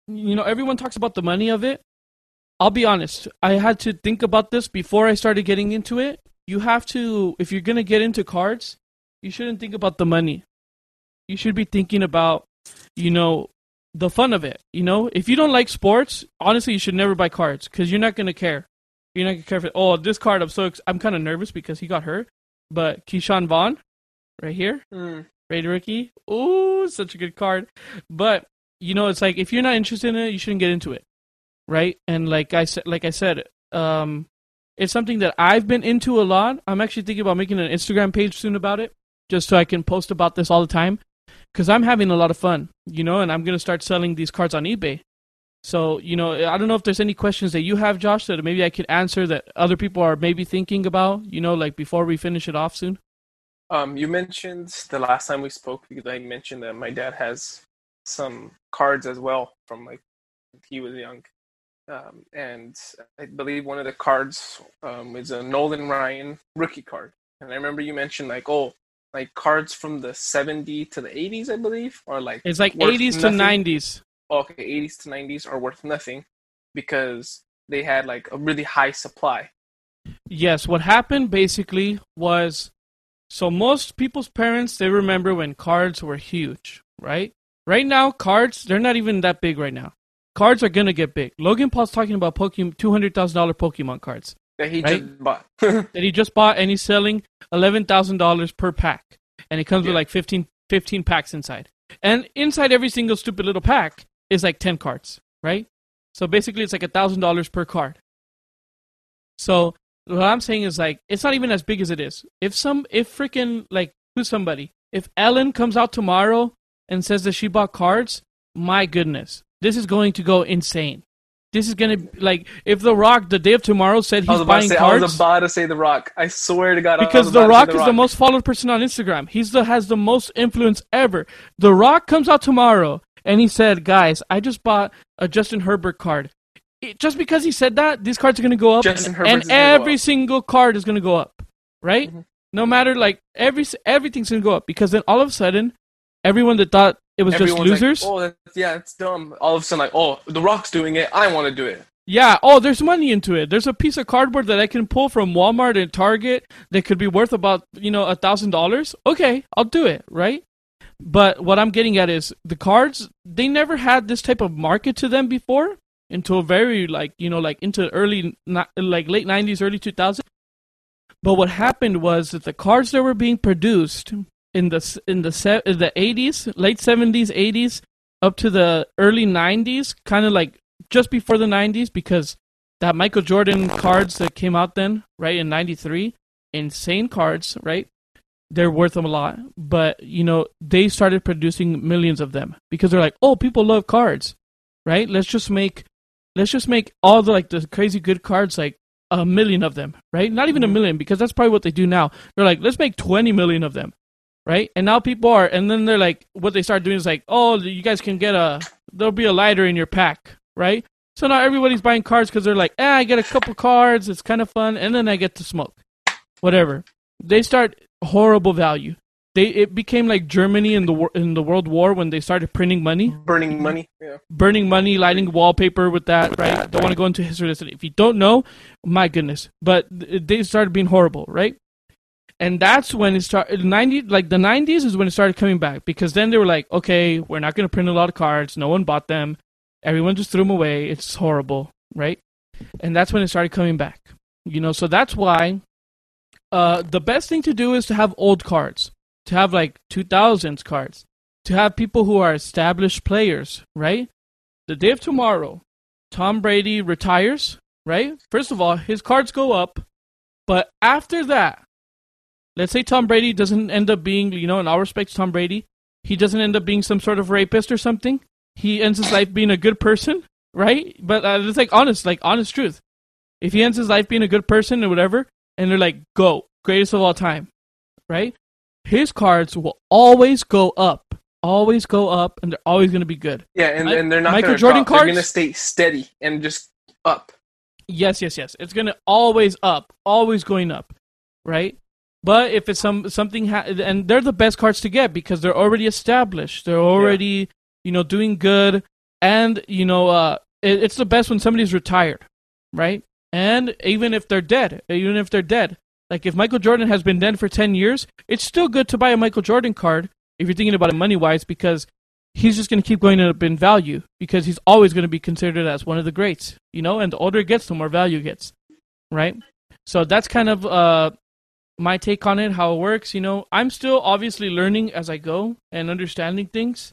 you know, everyone talks about the money of it. I'll be honest. I had to think about this before I started getting into it. You have to, if you're gonna get into cards, you shouldn't think about the money. You should be thinking about, you know, the fun of it. You know, if you don't like sports, honestly, you should never buy cards because you're not gonna care. You're not gonna care if oh this card I'm so ex- I'm kind of nervous because he got hurt, but Ke'Shawn Vaughn, right here, Mm. Rated rookie. Ooh, such a good card. But you know, it's like if you're not interested in it, you shouldn't get into it, right? And like I said, like I said, um, it's something that I've been into a lot. I'm actually thinking about making an Instagram page soon about it, just so I can post about this all the time, because I'm having a lot of fun, you know, and I'm gonna start selling these cards on eBay. So you know, I don't know if there's any questions that you have, Josh, that maybe I could answer that other people are maybe thinking about, you know, like before we finish it off soon. Um, you mentioned the last time we spoke because I mentioned that my dad has some cards as well from like he was young, um, and I believe one of the cards um, is a Nolan Ryan rookie card. And I remember you mentioned like oh, like cards from the 70 to the 80s, I believe, or like It's like worth 80s to nothing. 90s. okay, 80s to 90s are worth nothing because they had like a really high supply. Yes, what happened basically was so most people's parents they remember when cards were huge, right? Right now, cards they're not even that big right now. Cards are gonna get big. Logan Paul's talking about Pokemon two hundred thousand dollar Pokemon cards that he Right? just bought. [laughs] that he just bought, and he's selling eleven thousand dollars per pack, and it comes with like 15, 15 packs inside. And inside every single stupid little pack is like ten cards, right? So basically, it's like a thousand dollars per card. So what I'm saying is like it's not even as big as it is. If some, if freaking like who's somebody, if Ellen comes out tomorrow and says that she bought cards, my goodness, this is going to go insane. This is gonna like if The Rock the day of tomorrow said he's buying say. I cards was about to say The Rock. I swear to God. Because The Rock The is the most followed person on Instagram. He's the has the most influence ever. The Rock comes out tomorrow and he said, "Guys, I just bought a Justin Herbert card." It- just because he said that, these cards are going to go up, Justin and, and every single card is going to go up, right? Mhm. No matter like every everything's going to go up because then all of a sudden, everyone that thought it was Everyone's just losers, Like, oh, that's, yeah, it's dumb. All of a sudden, like, oh, The Rock's doing it. I want to do it. Yeah. Oh, there's money into it. There's a piece of cardboard that I can pull from Walmart and Target that could be worth about you know a thousand dollars. Okay, I'll do it. Right. But what I'm getting at is the cards. They never had this type of market to them before until very like you know like into early like late 90s, early 2000s. But what happened was that the cards that were being produced in the in the se- in the 80s, late 70s, 80s, up to the early 90s, kind of like just before the 90s because that Michael Jordan cards that came out then, right, in 93, insane cards, right? They're worth them a lot. But, you know, they started producing millions of them because they're like, "Oh, people love cards." Right? Let's just make let's just make all the like the crazy good cards like a million of them, right? Not even a mm-hmm. million because that's probably what they do now. They're like, "Let's make 20 million of them." Right? And now people are and then they're like what they start doing is like, "Oh, you guys can get a there'll be a lighter in your pack." right? So now everybody's buying cards because they're like, eh, I get a couple cards, it's kind of fun, and then I get to smoke, whatever. They start horrible value. They it became like Germany in the war, in the World War when they started printing money, Burning money. Yeah. burning money, lighting wallpaper with that. Right? Don't want to go into history. lesson. If you don't know, my goodness, but they started being horrible, right? And that's when it started. Ninety like the nineties is when it started coming back because then they were like, okay, we're not going to print a lot of cards. No one bought them. Everyone just threw them away. It's horrible, right? And that's when it started coming back. You know, so that's why uh, the best thing to do is to have old cards, to have like 2000s cards, to have people who are established players, right? The day of tomorrow, Tom Brady retires, right? First of all, his cards go up, but after that, let's say Tom Brady doesn't end up being, you know, in all respects, Tom Brady, he doesn't end up being some sort of rapist or something. He ends his life being a good person, right? But uh, it's like honest, like honest truth. If he ends his life being a good person or whatever, and they're like, go, greatest of all time, right? His cards will always go up, always go up, and they're always going to be good. Yeah, and, and they're not Michael Jordan drop. They're gonna stay steady and just up. Yes, yes, yes. It's gonna always up, always going up, right? But if it's some something, ha- and they're the best cards to get because they're already established. They're already, you know, doing good. and you know, uh, it, it's the best when somebody's retired, right? And even if they're dead, even if they're dead, like if Michael Jordan has been dead for ten years, it's still good to buy a Michael Jordan card if you're thinking about it money wise, because he's just going to keep going up in value because he's always going to be considered as one of the greats, you know. And the older it gets, the more value it gets, right? So that's kind of uh, my take on it, how it works. You know, I'm still obviously learning as I go and understanding things,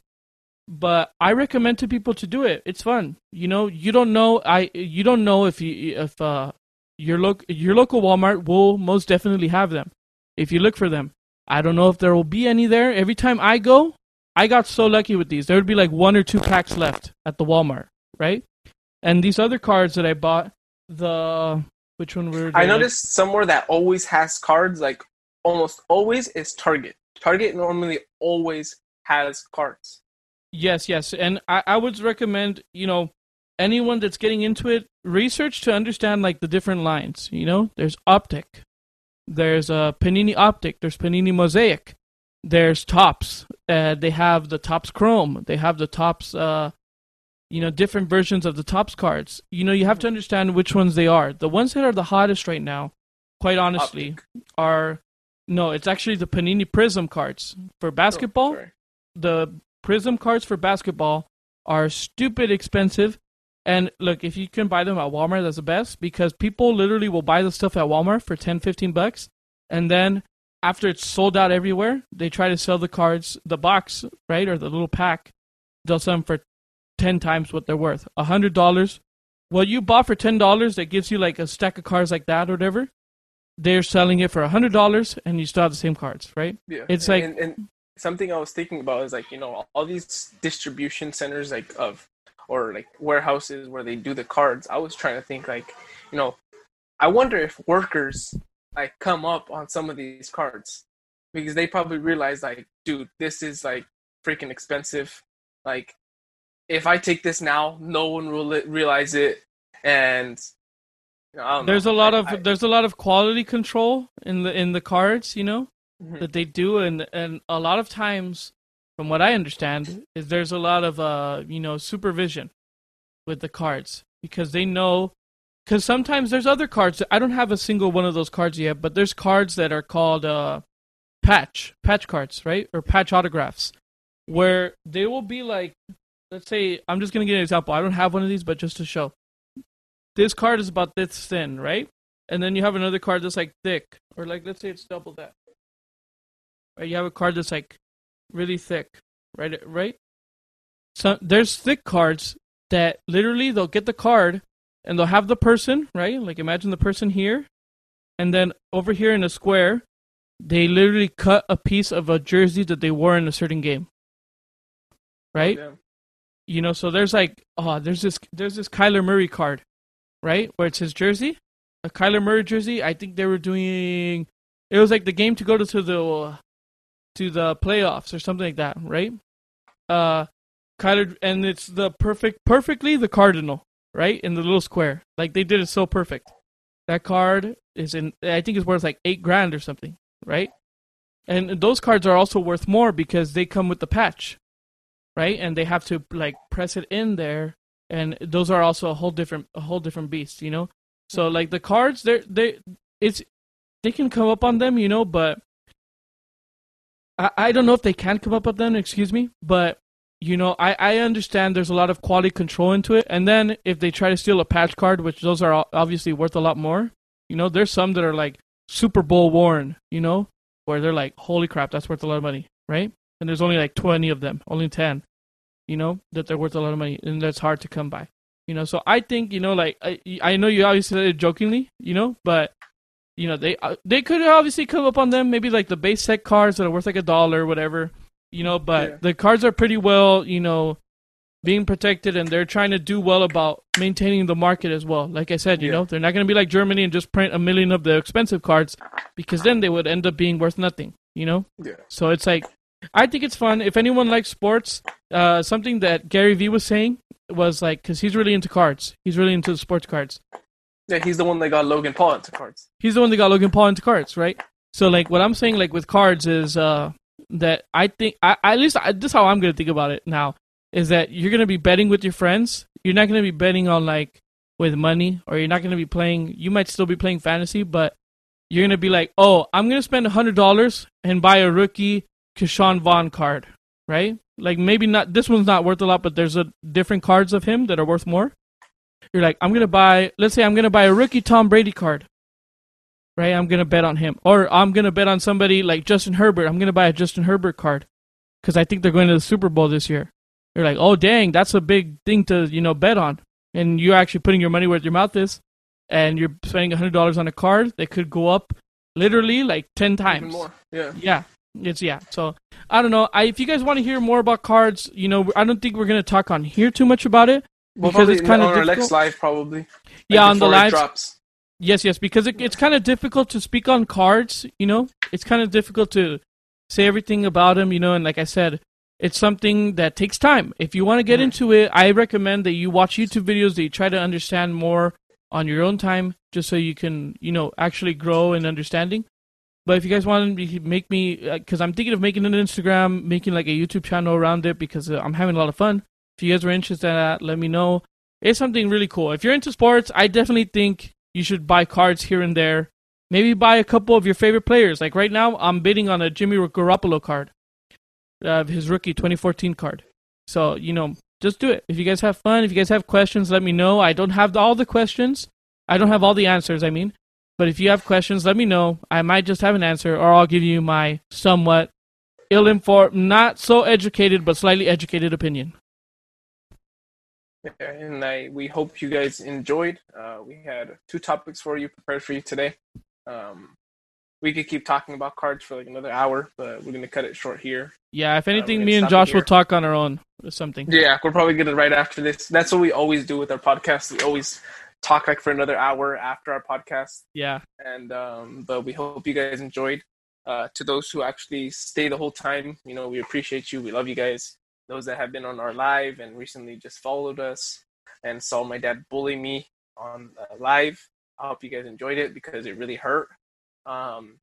but I recommend to people to do it. It's fun. You know, you don't know I you don't know if you if uh your loc your local Walmart will most definitely have them if you look for them. I don't know if there will be any there. Every time I go, I got so lucky with these. There would be like one or two packs left at the Walmart, right? And these other cards that I bought, the which one were I noticed somewhere that always has cards, like almost always, is Target. Target normally always has cards. Yes, yes, and I, I would recommend you know anyone that's getting into it research to understand like the different lines. You know, there's Optic, there's uh, Panini Optic, there's Panini Mosaic, there's Topps. Uh, they have the Topps Chrome, they have the Topps. Uh, you know, different versions of the Topps cards. You know, you have to mm-hmm. understand which ones they are. The ones that are the hottest right now, quite honestly, Optic. are no. It's actually the Panini Prizm cards for oh, basketball Oh, the Prizm cards for basketball are stupid expensive. And look, if you can buy them at Walmart, that's the best because people literally will buy the stuff at Walmart for 10, 15 bucks. And then after it's sold out everywhere, they try to sell the cards, the box, right, or the little pack. They'll sell them for 10 times what they're worth. A $100. What you bought for $10 that gives you like a stack of cards like that or whatever, they're selling it for a $100 and you still have the same cards, right? Yeah, It's like- and, and something I was thinking about is like you know all these distribution centers like of or like warehouses where they do the cards. I was trying to think like you know I wonder if workers like come up on some of these cards because they probably realize like dude this is like freaking expensive like if I take this now no one will li- realize it and you know, I don't there's know. a lot I- of I- there's a lot of quality control in the in the cards you know Mhm. that they do and and a lot of times from what i understand is there's a lot of uh you know supervision with the cards because they know because sometimes there's other cards i don't have a single one of those cards yet but there's cards that are called uh patch patch cards right or patch autographs where they will be like let's say i'm just to give an example i don't have one of these but just to show this card is about this thin, right? And then you have another card that's like thick, or like let's say it's double that. Right? You have a card that's like really thick, right? Right? So there's thick cards that literally they'll get the card and they'll have the person, right? Like imagine the person here, and then over here in a square, they literally cut a piece of a jersey that they wore in a certain game. Right? Oh, yeah. You know so there's like oh there's this there's this Kyler Murray card right where it's his jersey a Kyler Murray jersey. I think they were doing it was like the game to go to, to the to the playoffs or something like that right? Uh Kyler and it's the perfect perfectly the cardinal right in the little square. Like they did it so perfect. That card is in I think it's worth like 8 grand or something right? And those cards are also worth more because they come with the patch right? And they have to like press it in there, and those are also a whole different a whole different beast, you know. So mm-hmm. like the cards, they're they it's they can come up on them, you know, but I I don't know if they can come up on them. Excuse me, but you know I I understand there's a lot of quality control into it, and then if they try to steal a patch card, which those are obviously worth a lot more, you know, there's some that are like Super Bowl worn, you know, where they're like, holy crap, that's worth a lot of money, right? And there's only like 20 of them, only 10 you know, that they're worth a lot of money and that's hard to come by. You know, so I think, you know, like I I know you obviously said it jokingly, you know, but you know, they uh, they could obviously come up on them maybe like the base set cards that are worth like a dollar or whatever, you know, but Yeah. the cards are pretty well, you know, being protected and they're trying to do well about maintaining the market as well. Like I said, you Yeah. know, they're not going to be like Germany and just print a million of the expensive cards because then they would end up being worth nothing, you know? Yeah. So it's like, I think it's fun. If anyone likes sports, uh, something that Gary Vee was saying was like, because he's really into cards. He's really into the sports cards. Yeah, he's the one that got Logan Paul into cards. He's the one that got Logan Paul into cards, right? So like, what I'm saying like with cards is uh, that I think I at least I, this is how I'm gonna think about it now. is that you're gonna be betting with your friends. You're not gonna be betting on like with money, or you're not gonna be playing. You might still be playing fantasy, but you're gonna be like, oh, I'm gonna spend a hundred dollars and buy a rookie Ke'Shawn Vaughn card, right? Like maybe not this one's not worth a lot, but there's a different cards of him that are worth more. You're like, I'm gonna buy. Let's say I'm gonna buy a rookie Tom Brady card, right? I'm gonna bet on him, or I'm gonna bet on somebody like Justin Herbert. I'm gonna buy a Justin Herbert card because I think they're going to the Super Bowl this year. You're like, oh dang, that's a big thing to you know bet on, and you're actually putting your money where your mouth is, and you're spending hundred dollars on a card that could go up literally like ten times. Even more. Yeah. Yeah, it's yeah. So I don't know. I if you guys want to hear more about cards, you know, I don't think we're gonna talk on here too much about it Well, because it's kind on of our next difficult. live, probably. Like, yeah, on the live. drops. Yes, yes, because it, it's kind of difficult to speak on cards. You know, it's kind of difficult to say everything about them. You know, and like I said, it's something that takes time. If you want to get Mhm. into it, I recommend that you watch YouTube videos that you try to understand more on your own time, just so you can, you know, actually grow in understanding. But if you guys want to make me, because I'm thinking of making an Instagram, making like a YouTube channel around it, because uh, I'm having a lot of fun. If you guys are interested in that, let me know. It's something really cool. If you're into sports, I definitely think you should buy cards here and there. Maybe buy a couple of your favorite players. Like right now, I'm bidding on a Jimmy Garoppolo card, uh, his rookie 2014 card. So you know, just do it. If you guys have fun, if you guys have questions, let me know. I don't have all the questions. I don't have all the answers. I mean, but if you have questions, let me know. I might just have an answer, or I'll give you my somewhat ill-informed, not so educated, but slightly educated opinion. Yeah, and I we hope you guys enjoyed. Uh, we had two topics for you prepared for you today. Um, we could keep talking about cards for like another hour, but we're gonna cut it short here. Yeah, if anything, we're me and Josh will talk on our own or something. Yeah, we're probably gonna right after this. That's what we always do with our podcast. We always talk like for another hour after our podcast, Yeah. and um, but we hope you guys enjoyed. Uh, to those who actually stay the whole time, you know, we appreciate you. We love you guys. Those that have been on our live and recently just followed us and saw my dad bully me on uh, live. I hope you guys enjoyed it because it really hurt. Um,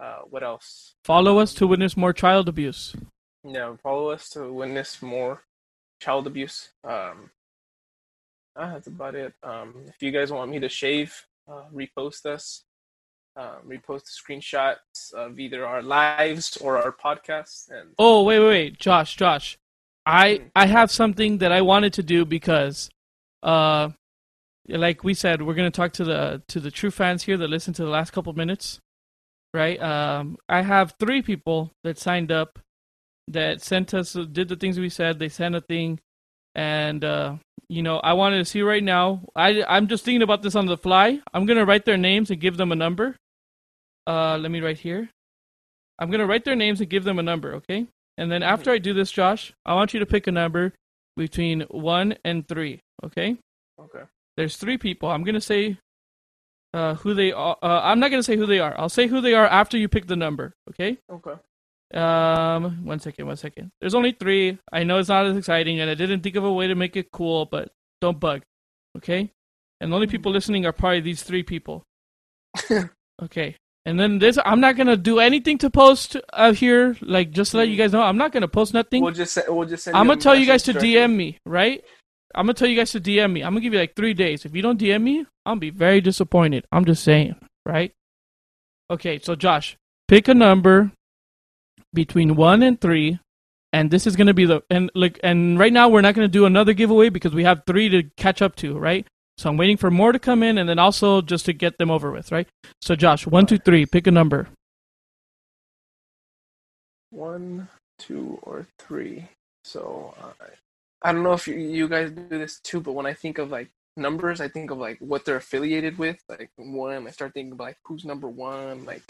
uh, what else? Follow us to witness more child abuse. Yeah, follow us to witness more child abuse. Um, uh, that's about it. Um, if you guys want me to shave, uh, repost us. Um, repost the screenshots of either our lives or our podcasts. And Oh, wait, wait, wait. Josh, Josh. I Hmm. I have something that I wanted to do because uh like we said, we're going to talk to the to the true fans here that listened to the last couple minutes. Right? Um I have 3 people that signed up that sent us did the things we said. They sent a thing and uh you know, I wanted to see right now. I I'm just thinking about this on the fly. I'm going to write their names and give them a number. Uh let me write here. I'm going to write their names and give them a number, okay? And then after I do this, Josh, I want you to pick a number between 1 and 3, okay? okay, There's three people. I'm going to say uh, who they are. Uh, I'm not going to say who they are. I'll say who they are after you pick the number, okay? okay, Um, one second, one second. There's only three. I know it's not as exciting, and I didn't think of a way to make it cool, but don't bug, okay? And the only people listening are probably these three people. [laughs] okay. And then this, I'm not gonna do anything to post uh, here. Like, just to let you guys know, I'm not gonna post nothing. we'll just say, we'll just send. I'm gonna tell you guys to directly. DM me, right? I'm gonna tell you guys to DM me. I'm gonna give you like three days. If you don't DM me, I'll be very disappointed. I'm just saying, right? Okay, so Josh, pick a number between one and three, and this is gonna be the and like and right now we're not gonna do another giveaway because we have three to catch up to, right? So I'm waiting for more to come in, and then also just to get them over with, right? So Josh, one, two, three, pick a number. One, two, or three. So uh, I don't know if you, you guys do this too, but when I think of like numbers, I think of like what they're affiliated with. Like one, I start thinking of like who's number one, like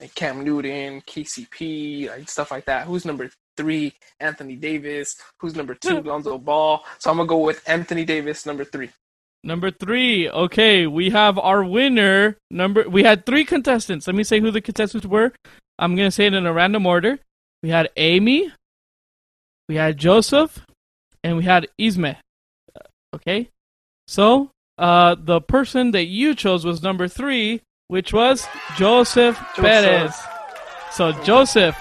like Cam Newton, KCP, like stuff like that. Who's number three? Anthony Davis. Who's number two? [laughs] Lonzo Ball. So I'm gonna go with Anthony Davis, number three. Number three. Okay, we have our winner. Number. We had three contestants. Let me say who the contestants were. I'm gonna say it in a random order. We had Amy, we had Joseph, and we had Isme. Uh, Okay, so uh, the person that you chose was number three, which was Joseph, Joseph. Perez. So Joseph,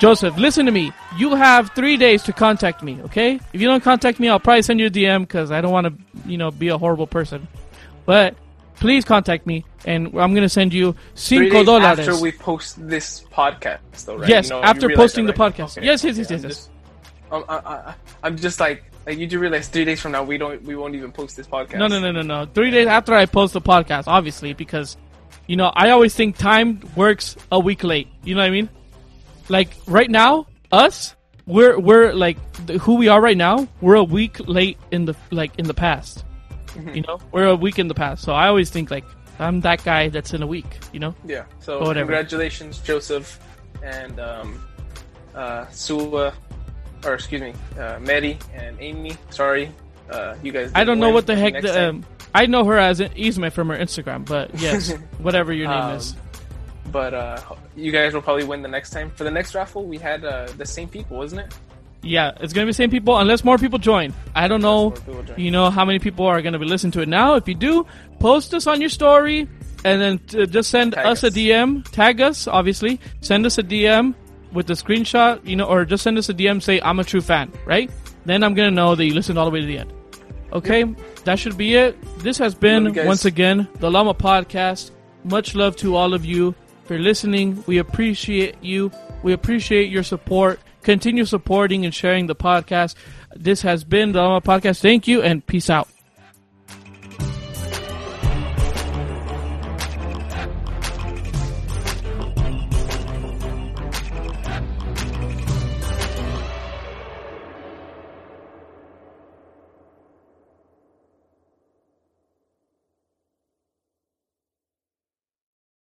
Joseph, listen to me. You have three days to contact me, okay? If you don't contact me, I'll probably send you a DM because I don't want to, you know, be a horrible person. But please contact me, and I'm gonna send you cinco dólares. after we post this podcast, though, right? Yes, You know, after posting that, the right? podcast. Okay, Yes, yes, okay, yes, yes, I'm just- um, I, I'm just like, like you do realize three days from now we don't we won't even post this podcast. No, no, no, no, no. Three days after I post the podcast, obviously, because you know I always think time works a week late. You know what I mean? Like right now, us, we're we're like who we are right now. We're a week late in the like in the past. Mm-hmm. You know, we're a week in the past. So I always think like I'm that guy that's in a week. You know? Yeah. So congratulations, Joseph, and um, uh, Sua, or excuse me, uh, Mary and Amy. Sorry, uh, you guys. I don't know what the heck. The, um, I know her as Isme from her Instagram, but [laughs] yes, whatever your name Um, is. But uh, you guys will probably win the next time. For the next raffle, we had uh, the same people, wasn't it? Yeah, it's gonna be the same people unless more people join. I don't know, Unless you know, how many people are gonna be listening to it now. If you do, post us on your story, and then t- just send Tag us a. DM. Tag us, obviously. Send us a DM with the screenshot, you know, or just send us a DM. Say I'm a true fan, right? Then I'm gonna know that you listened all the way to the end. Okay, that should be it. This has been Love you guys. once again the Lama Podcast. Much love to all of you for listening. We appreciate you. We appreciate your support. Continue supporting and sharing the podcast. This has been the Lama Podcast. Thank you and peace out.